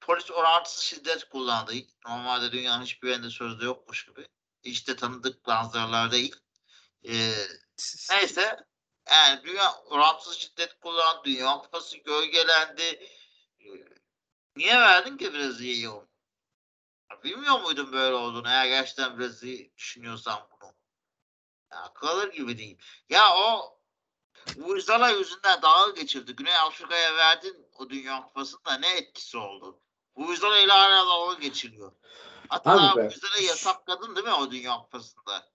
Polis orantısız şiddet kullandı. Normalde dünyanın hiçbir yerinde sözde yokmuş gibi. İşte tanıdık manzaralar değil. E, neyse yani dünya orantısız şiddet kullandı. Dünya kupası gölgelendi. Niye verdin ki Brezilya'yı onu? Bilmiyor muydun böyle olduğunu? Eğer gerçekten Brezilya düşünüyorsan bunu. Ya, akıl alır gibi değil. Ya o Vurzala yüzünden dalga geçirdi. Güney Afrika'ya verdin o Dünya Kupası'nda ne etkisi oldu? Vurzala ile hala dalga geçiriyor. Hatta. Vurzala'yı yasakladın değil mi o Dünya Kupası'nda?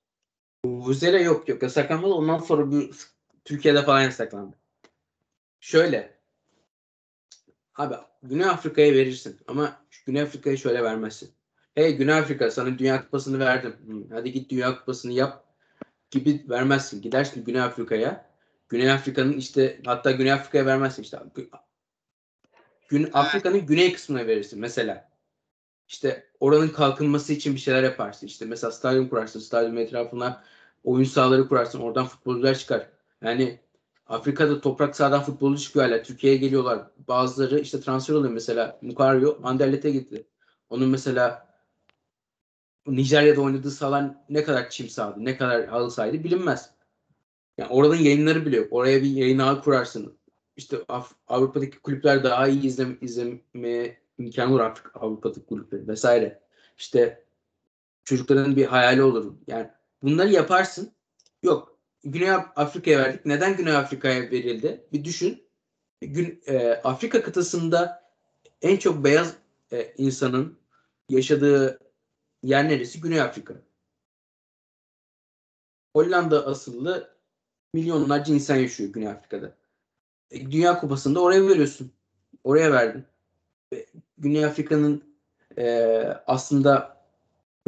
Vuzela yok yok yasaklanmadı. Ondan sonra bir Türkiye'de falan yasaklandı. Şöyle. Abi Güney Afrika'ya verirsin ama Güney Afrika'ya şöyle vermezsin. Hey Güney Afrika sana Dünya Kupası'nı verdim. Hı, Hadi git Dünya Kupası'nı yap gibi vermezsin. Gidersin Güney Afrika'ya. Güney Afrika'nın işte hatta Güney Afrika'ya vermezsin işte. Gün, Afrika'nın güney kısmına verirsin mesela. İşte oranın kalkınması için bir şeyler yaparsın. İşte mesela stadyum kurarsın. Stadyum etrafına oyun sahaları kurarsın. Oradan futbolcular çıkar. Yani Afrika'da toprak sahadan futbolcu çıkıyor hala. Türkiye'ye geliyorlar. Bazıları işte transfer oluyor mesela. Mukario Anderlet'e gitti. Onun mesela Nijerya'da oynadığı sahalar ne kadar çim sahaydı, ne kadar halı sahaydı bilinmez. Yani oranın yayınları bile yok. Oraya bir yayın ağı kurarsın. İşte Af- Avrupa'daki kulüpler daha iyi izleme, izleme imkanı olur Afrika, Avrupa'daki kulüpleri vesaire. İşte çocukların bir hayali olur. Yani bunları yaparsın. Yok. Güney Afrika'ya verdik. Neden Güney Afrika'ya verildi? Bir düşün. Gün, e, Afrika kıtasında en çok beyaz e, insanın yaşadığı yer neresi? Güney Afrika. Hollanda asıllı milyonlarca insan yaşıyor Güney Afrika'da. E, Dünya Kupası'nda oraya veriyorsun. Oraya verdin. E, Güney Afrika'nın e, aslında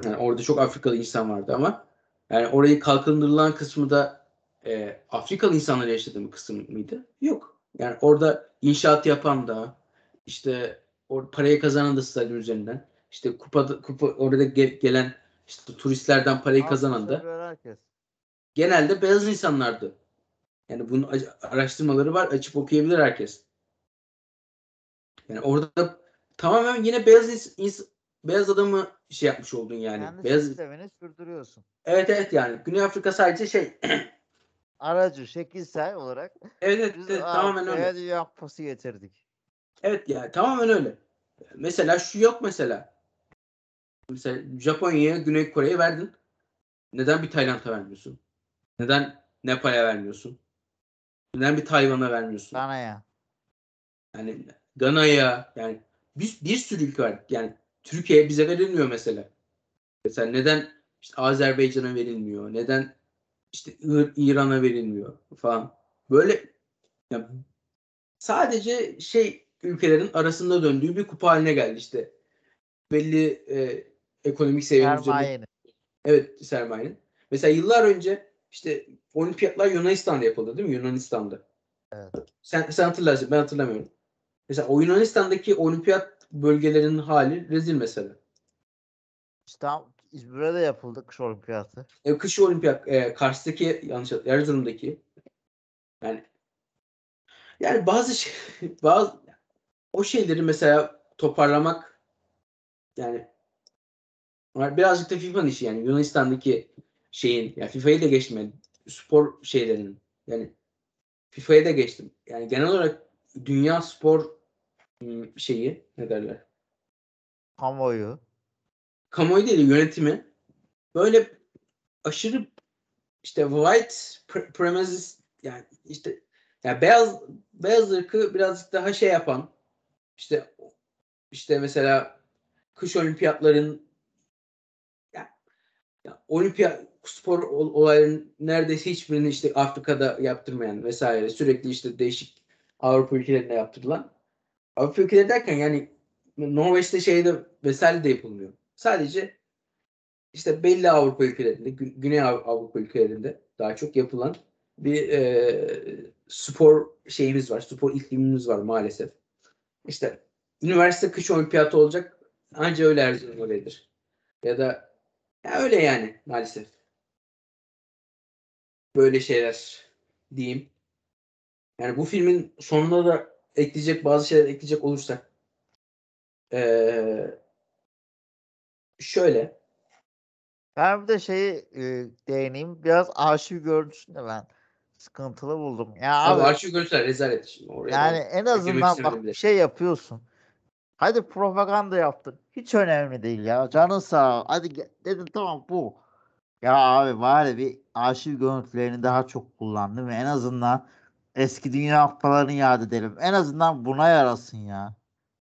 yani orada çok Afrikalı insan vardı ama yani orayı kalkındırılan kısmı da e, Afrikalı insanlar yaşadığı mı kısım mıydı? Yok. Yani orada inşaat yapan da işte or parayı kazanan da stadyum üzerinden işte kupa, kupa orada ge- gelen işte turistlerden parayı kazanan da herkes. genelde beyaz insanlardı. Yani bunun araştırmaları var. Açıp okuyabilir herkes. Yani orada tamamen yine beyaz ins- beyaz adamı şey yapmış oldun yani. Kendi beyaz sistemini sürdürüyorsun. Evet evet yani Güney Afrika sadece şey Aracı, şekilsel olarak evet evet, biz evet, tamamen öyle. Kupası getirdik. Evet yani tamamen öyle. Mesela şu yok mesela. Mesela Japonya'ya Güney Kore'ye verdin. Neden bir Tayland'a vermiyorsun? Neden Nepal'e vermiyorsun? Neden bir Tayvan'a vermiyorsun? Gana'ya. Yani Gana'ya yani bir, bir sürü ülke var. Yani Türkiye bize verilmiyor mesela. Mesela neden işte Azerbaycan'a verilmiyor? Neden işte İr- İran'a verilmiyor falan. Böyle yani sadece şey ülkelerin arasında döndüğü bir kupa haline geldi işte. Belli e, ekonomik seviyenin Sermayenin. Evet sermayenin. Mesela yıllar önce işte olimpiyatlar Yunanistan'da yapıldı değil mi? Yunanistan'da. Evet. Sen, sen hatırlarsın ben hatırlamıyorum. Mesela o Yunanistan'daki olimpiyat bölgelerinin hali rezil mesela. İstanbul, İzmir'e de yapıldı kış olimpiyatı. E, kış olimpiyat e, Kars'taki yanlış Erzurum'daki yani yani bazı şey, bazı o şeyleri mesela toparlamak yani birazcık da FIFA'nın işi yani Yunanistan'daki şeyin yani FIFA'yı da geçtim yani spor şeylerinin yani FIFA'ya da geçtim. Yani genel olarak dünya spor şeyi ne derler? Kamuoyu. Kamuoyu değil yönetimi böyle aşırı işte white pre- premises yani işte yani beyaz beyaz ırkı birazcık daha şey yapan işte işte mesela kış olimpiyatların ya, ya olimpiyat spor ol- olayların neredeyse hiçbirini işte Afrika'da yaptırmayan vesaire sürekli işte değişik Avrupa ülkelerinde yaptırılan Avrupa ülkeleri derken yani Norveç'te şeyde vesaire de yapılmıyor. Sadece işte belli Avrupa ülkelerinde, Gü- Güney Av- Avrupa ülkelerinde daha çok yapılan bir e, spor şeyimiz var. Spor iklimimiz var maalesef. İşte üniversite kış olimpiyatı olacak anca öyle Erzurum öyledir. Ya da ya öyle yani maalesef. Böyle şeyler diyeyim. Yani bu filmin sonuna da ekleyecek bazı şeyler ekleyecek olursak eee şöyle Ben bir de şeyi e, değineyim. Biraz arşiv görüntüsünü de ben sıkıntılı buldum. Ya Abi abi, arşiv görüntüler rezalet şimdi oraya. yani en azından bak bir şey yapıyorsun. Hadi propaganda yaptın. Hiç önemli değil ya. Canın sağ ol. Hadi dedim tamam bu. Ya abi bari bir arşiv görüntülerini daha çok kullandım en azından eski dünya kupalarını yad edelim. En azından buna yarasın ya.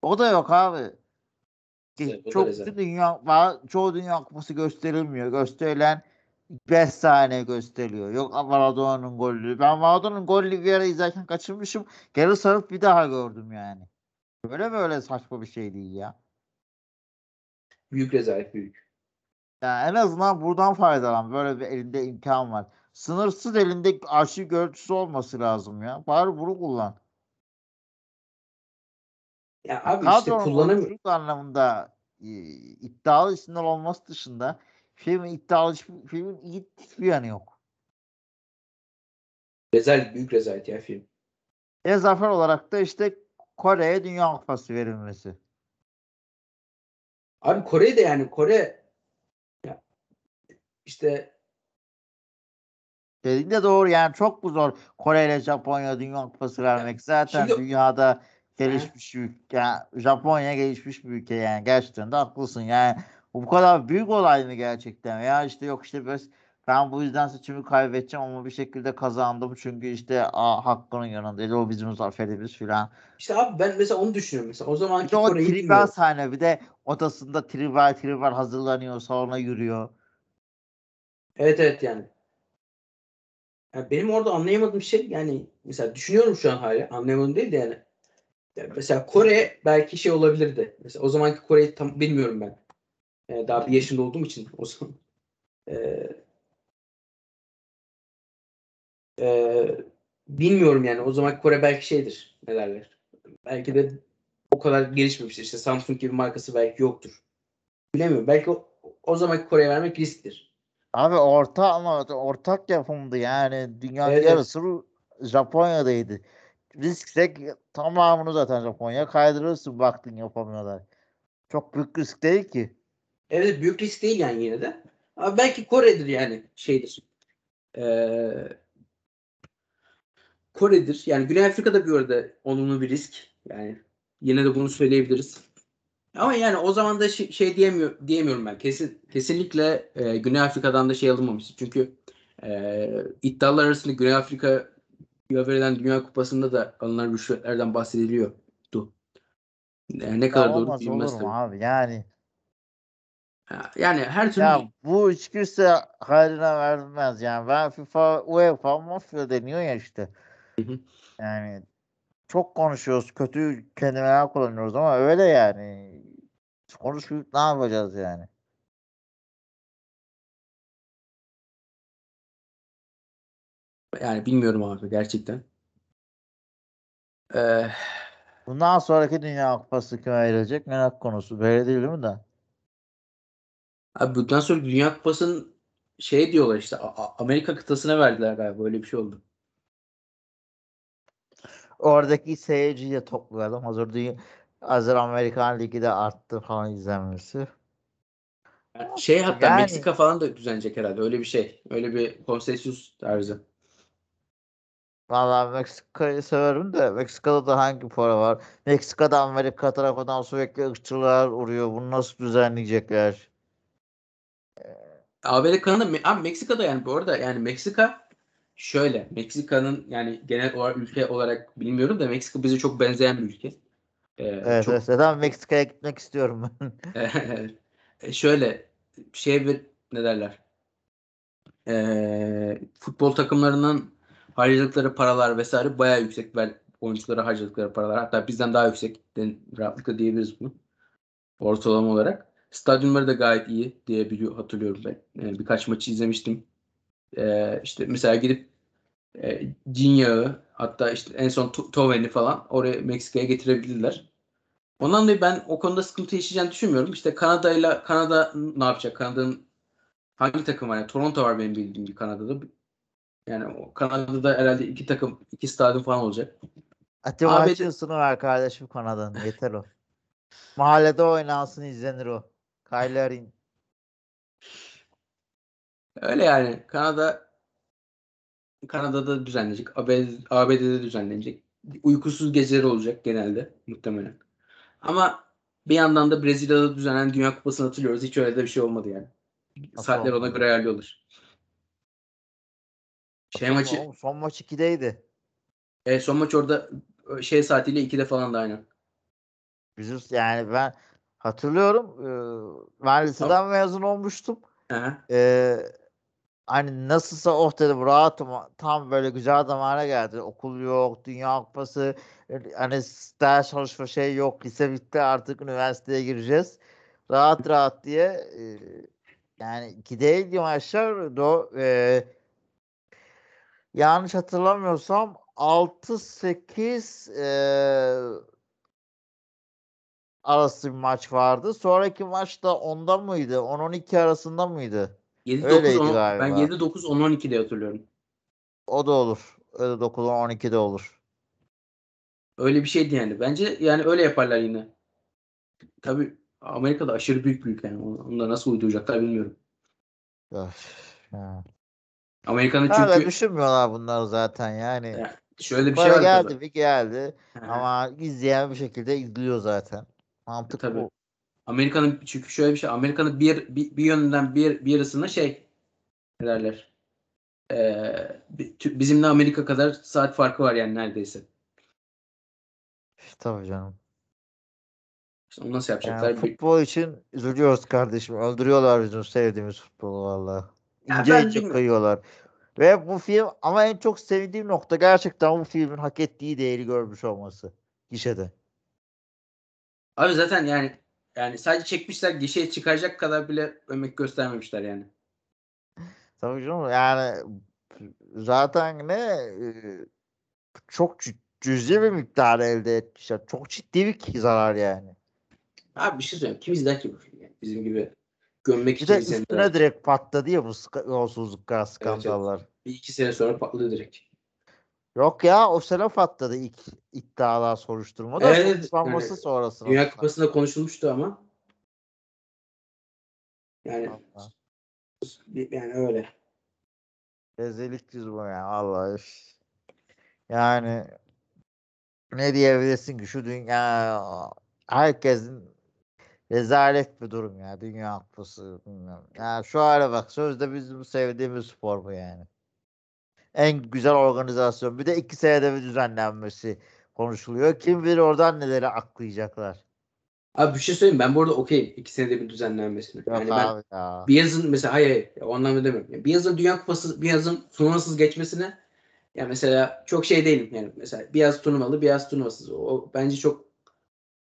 O da yok abi. Evet, da çok dünya var. Çoğu dünya kupası gösterilmiyor. Gösterilen 5 saniye gösteriliyor. Yok Maradona'nın golü. Ben Maradona'nın golü bir ara izlerken kaçırmışım. Geri sarıp bir daha gördüm yani. Böyle böyle saçma bir şey değil ya. Büyük rezalet büyük. Yani en azından buradan faydalan. Böyle bir elinde imkan var. Sınırsız elinde arşiv görüntüsü olması lazım ya. Bari bunu kullan. Ya abi işte Kadronun kullanamıyor. oyunculuk anlamında e, iddialı isimler olması dışında filmin iddialı filmin iyi hiçbir yanı yok. Rezalet büyük rezalet ya film. E zafer olarak da işte Kore'ye Dünya Kupası verilmesi. Abi Kore'de yani Kore ya işte Dediğin de doğru yani çok bu zor Kore ile Japonya Dünya Kupası vermek. Zaten şimdi- dünyada gelişmiş bir ülke. Yani Japonya gelişmiş bir ülke yani. Gerçekten de haklısın. Yani bu kadar büyük olay mı gerçekten? Ya işte yok işte biz ben bu yüzden seçimi kaybedeceğim ama bir şekilde kazandım. Çünkü işte a, hakkının yanındaydı. O bizim zaferimiz filan. işte abi ben mesela onu düşünüyorum mesela. O zamanki de o tribal sahne bir de odasında tribal tribal hazırlanıyor salona yürüyor. Evet evet yani. Ya benim orada anlayamadığım şey yani mesela düşünüyorum şu an hala anlayamadım değil de yani. Mesela Kore belki şey olabilirdi. Mesela o zamanki Kore'yi tam bilmiyorum ben. Ee, daha bir yaşında olduğum için o zaman. Ee, ee, bilmiyorum yani. O zamanki Kore belki şeydir. Ne derler. Belki de o kadar gelişmemiştir. İşte Samsung gibi markası belki yoktur. Bilemiyorum. Belki o, o zamanki Kore'ye vermek risktir. Abi orta ama ortak yapımdı yani dünyanın Evet, yarısı Japonya'daydı. Risksek tamamını zaten Japonya kaydırırsın baktın yapamıyorlar. Çok büyük risk değil ki. Evet büyük risk değil yani yine de. Ama belki Kore'dir yani şeydir. Ee, Kore'dir. Yani Güney Afrika'da bir arada olumlu bir risk. Yani yine de bunu söyleyebiliriz. Ama yani o zaman da şey, şey diyemiyor diyemiyorum ben. Kesin kesinlikle e, Güney Afrika'dan da şey alınmamıştır. Çünkü e, iddialar arasında Güney Afrika'ya verilen Dünya Kupası'nda da alınan rüşvetlerden bahsediliyordu. Yani ne Ya kadar doğru olmaz bilinmez olur tabii. abi yani. Yani her türlü Ya bu hiç kimse hayrına vermez yani. Ben FIFA, UEFA, mafya deniyor ya işte. Hı hı. Yani çok konuşuyoruz, kötü kelimeler kullanıyoruz ama öyle yani. Konuşmayıp ne yapacağız yani? Yani bilmiyorum abi gerçekten. Ee, Bundan sonraki Dünya Kupası kime verilecek merak konusu. Böyle değil mi de? Abi bundan sonra Dünya Kupası'nın şey diyorlar işte Amerika kıtasına verdiler galiba öyle bir şey oldu. Oradaki seyirciyi de toplayalım. Hazır, dünya, hazır Amerikan Ligi de arttı falan izlenmesi. Yani şey hatta Yani- Meksika falan da düzenleyecek herhalde öyle bir şey. Öyle bir konsensüs tarzı. Vallahi Meksika'yı severim de Meksika'da da hangi para var? Meksika'da Amerika tarafından sürekli ırkçılar vuruyor. Bunu nasıl düzenleyecekler? Amerika'nın Me- abi Meksika'da yani bu arada yani Meksika şöyle Meksika'nın yani genel olarak ülke olarak bilmiyorum da Meksika bize çok benzeyen bir ülke. Ee, Evet, çok evet. Zaten Meksika'ya gitmek istiyorum ben. Şöyle şey bir ne derler? Ee, futbol takımlarının harcadıkları paralar vesaire bayağı yüksek. Ben oyunculara harcadıkları paralar hatta bizden daha yüksek. Rahatlıkla diyebiliriz bunu. Ortalama olarak. Stadyumları da gayet iyi diye biliyor, hatırlıyorum ben. Yani birkaç maçı izlemiştim. Ee, işte mesela gidip e, cin yağı hatta işte en son to- Toven'i falan oraya Meksika'ya getirebilirler. Ondan dolayı ben o konuda sıkıntı yaşayacağını düşünmüyorum. İşte Kanada'yla Kanada ne yapacak? Kanada'nın hangi takım var? Yani Toronto var benim bildiğim gibi Kanada'da. Yani Kanada'da herhalde iki takım, iki stadyum falan olacak. Ati Abi- Hutchinson'u ver kardeşim Kanada'nın. Yeter o. Mahallede oynansın izlenir o. Kaylerin. Öyle yani. Kanada Kanada'da düzenlenecek. ABD, ABD'de düzenlenecek. Uykusuz geceler olacak genelde muhtemelen. Ama bir yandan da Brezilya'da düzenlenen Dünya Kupası'nı hatırlıyoruz. Hiç öyle de bir şey olmadı yani. Nasıl Saatler ona göre ayarlıyorlar. Şey maçı, Oğlum, son maç 2'deydi. e, son maç orada e, şey saatiyle 2'de falan da aynen. Bizim yani ben hatırlıyorum. eee, ben liseden mezun olmuştum. Aha. Eee, hani nasılsa oh dedim rahatım. Tam böyle güzel zamana geldi. Okul yok, Dünya Kupası. e, Hani ders çalışma şey yok. Lise bitti artık üniversiteye gireceğiz. Rahat rahat diye eee, yani ikideydi maçlar. Do, eee, yanlış hatırlamıyorsam 6-8 eee arası bir maç vardı. Sonraki maç da 10'da mıydı? 10-12 arasında mıydı? 7 Öyleydi 9 10 galiba. ben 7 9 10 12 de hatırlıyorum. O da olur. Öyle 9'da 12'de olur. Öyle bir şeydi yani. Bence yani öyle yaparlar yine. Tabii Amerika'da aşırı büyük büyük yani. Onu da nasıl uyduracaklar bilmiyorum. Ya. Amerika'nın çünkü düşünmüyorlar bunları zaten yani. Ya, şöyle bir şey Para var. geldi tabii. bir geldi. Aha. Ama izleyen bir şekilde izliyor zaten. Mantık Tabii. bu. Amerika'nın çünkü şöyle bir şey. Amerika'nın bir, bir, bir yönünden bir, bir yarısında şey ne derler? Ee, bizimle Amerika kadar saat farkı var yani neredeyse. Tabii canım. İşte onu nasıl Yani yapacaklar? Bir- futbol için üzülüyoruz kardeşim. Öldürüyorlar bizim sevdiğimiz futbolu valla. Ya İnce bilmiyorum. kıyıyorlar. Ve bu film ama en çok sevdiğim nokta gerçekten bu filmin hak ettiği değeri görmüş olması. Gişede. Abi zaten yani yani sadece çekmişler gişeye çıkaracak kadar bile emek göstermemişler yani. Tabii canım yani zaten ne e, çok cü- cüzi bir miktar elde etmişler. Çok ciddi bir zarar yani. Abi bir şey söyleyeyim. Kim izler ki bu filmi? yani? Bizim gibi gömmek Bir için de izleyenler. üstüne direkt patladı ya bu ska- yolsuzluklar, skandallar. Bir iki sene sonra patladı direkt. Yok ya o sene patladı ilk iddialar soruşturmada. Evet, Sonuçlanması yani sonrasında. Dünya Kupası'nda konuşulmuştu ama. Yani yani öyle. Rezillik yüz bu ya Allah. Yani ne diyebilirsin ki şu dünya herkesin rezalet bir durum ya dünya kupası bilmiyorum. Ya şu hale bak sözde bizim sevdiğimiz spor bu yani. En güzel organizasyon bir de iki senede bir düzenlenmesi konuşuluyor. Kim bilir oradan neleri aklayacaklar. Abi bir şey söyleyeyim ben bu arada okeyim. iki senede bir düzenlenmesine. Yok Yani ben ya. bir yazın mesela hayır, hayır o anlamda demiyorum. Yani bir yazın Dünya Kupası bir yazın turnuvasız geçmesine ya mesela çok şey değilim yani mesela bir yaz turnuvalı bir yaz turnuvasız. O bence çok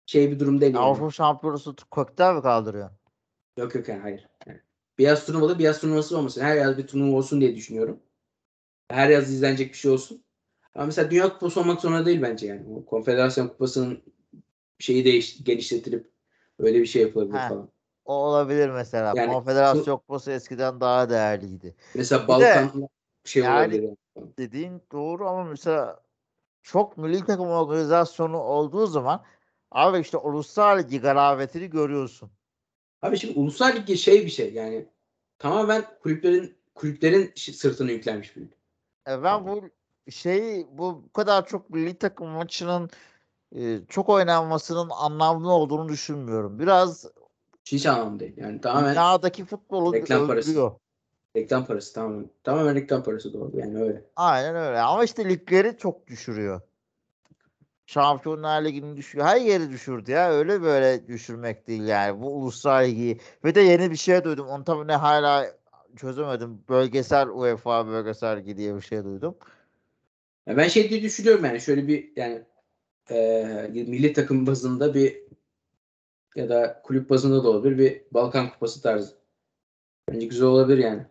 şey bir durum değil yani. Avrupa Şampiyonası koktel mi kaldırıyor? Yok yok yani hayır. Yani bir yaz turnuvalı bir yaz turnuvası olmasın. Her yaz bir turnuva olsun diye düşünüyorum. Her yaz izlenecek bir şey olsun. Ama mesela Dünya Kupası olmak zorunda değil bence yani. O Konfederasyon Kupası'nın şeyi değiş, genişletilip öyle bir şey yapılabilir Ha. falan. O olabilir mesela. Yani Konfederasyon Kupası eskiden daha değerliydi. Mesela de Balkan şey yani- olabilir. Yani. Dediğin doğru ama mesela çok milli takım organizasyonu olduğu zaman abi işte ulusal ligi garabetini görüyorsun. Abi şimdi ulusal lig şey bir şey yani tamamen kulüplerin kulüplerin sırtına yüklenmiş bir lig. E ben bu şeyi bu kadar çok milli takım maçının e, çok oynanmasının anlamlı olduğunu düşünmüyorum. Biraz Hiç anlamı değil. Yani tamamen dünyadaki futbolu reklam parası. öldürüyor. reklam parası tamamen. Tamamen reklam parası doğru. Yani öyle. Aynen öyle. Ama işte ligleri çok düşürüyor. Şampiyonlar Ligi'ni düşürüyor. Her yeri düşürdü ya. Öyle böyle düşürmek değil yani. Bu ulusal ligi. Ve de yeni bir şey duydum. Onu tabii ne hala çözemedim. Bölgesel UEFA bölgesel ligi diye bir şey duydum. Ya ben şey diye düşünüyorum yani şöyle bir yani eee milli takım bazında bir ya da kulüp bazında da olabilir bir Balkan Kupası tarzı. Bence güzel olabilir yani.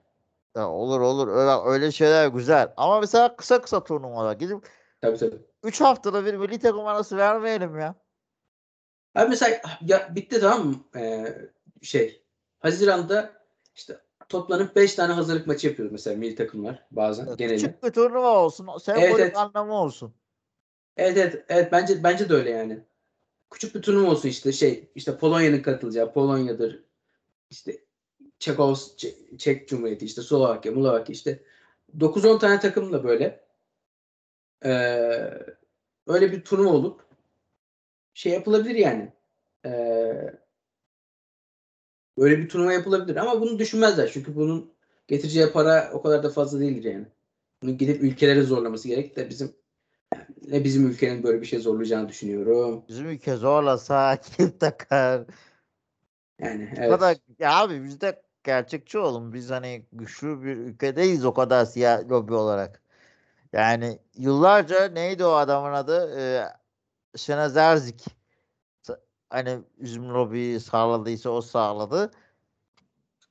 Ya olur olur. Öyle, öyle şeyler güzel. Ama mesela kısa kısa turnuvalar. Gidip Tabii tabii. 3 haftada bir milli takım arası vermeyelim ya. Abi mesela ya bitti tamam mı? Eee, şey Haziran'da işte toplanıp 5 tane hazırlık maçı yapıyoruz mesela milli takımlar bazen genelde. Küçük bir turnuva olsun. Sembolik evet. anlamı olsun. Evet evet evet bence bence de öyle yani. Küçük bir turnuva olsun işte şey işte Polonya'nın katılacağı Polonya'dır işte Çekos Çek, Çek Cumhuriyeti işte Slovakya, Mulavakya işte 9-10 tane takımla böyle eee, öyle bir turnuva olup şey yapılabilir yani. Eee böyle bir turnuva yapılabilir ama bunu düşünmezler çünkü bunun getireceği para o kadar da fazla değildir yani. Bunu gidip ülkelere zorlaması gerek de bizim ne bizim ülkenin böyle bir şey zorlayacağını düşünüyorum. Bizim ülke zorlasa kim takar? Yani evet. kadar ya abi biz de gerçekçi olun. Biz hani güçlü bir ülkedeyiz o kadar siyah lobi olarak. Yani yıllarca neydi o adamın adı? Ee, Şenaz Erzik. Hani bizim lobiyi sağladıysa o sağladı.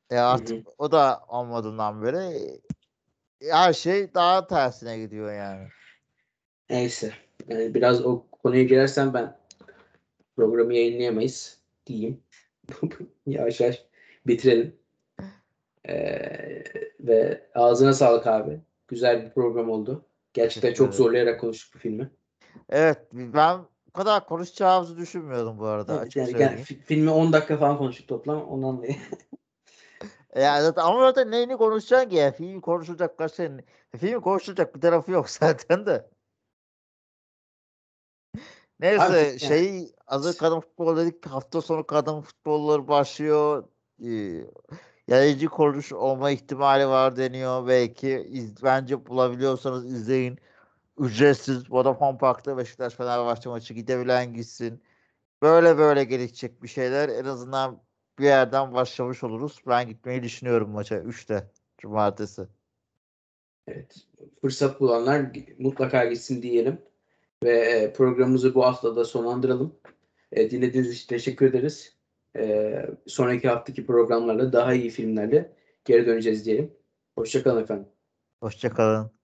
E artık o da olmadığından beri e, her şey daha tersine gidiyor yani. Neyse. Yani biraz o konuya girersen ben programı yayınlayamayız diyeyim. yavaş yavaş bitirelim. Ee, ve ağzına sağlık abi. Güzel bir program oldu. Gerçekten çok zorlayarak konuştuk bu filmi. Evet ben bu kadar konuşacağımızı düşünmüyordum bu arada Evet, yani söyleyeyim. fi- filmi 10 dakika falan konuştuk toplam. Ondan dolayı. Ya zaten ama zaten neyini konuşacaksın ki ya? Film konuşulacak kaç senin. Film konuşulacak bir tarafı yok zaten de. Neyse Abi, yani- şey hazır kadın futbol dedik hafta sonu kadın futbolları başlıyor. Ee, yayıncı kuruluş olma ihtimali var deniyor. Belki iz, bence bulabiliyorsanız izleyin. Ücretsiz Vodafone Park'ta Beşiktaş Fenerbahçe maçı gidebilen gitsin. Böyle böyle gelişecek bir şeyler en azından bir yerden başlamış oluruz. Ben gitmeyi düşünüyorum maça 3'te cumartesi. Evet. Fırsat bulanlar mutlaka gitsin diyelim. Ve e, programımızı bu hafta da sonlandıralım. E, dinlediğiniz için teşekkür ederiz. E, sonraki haftaki programlarla daha iyi filmlerle geri döneceğiz diyelim. Hoşçakalın efendim. Hoşçakalın.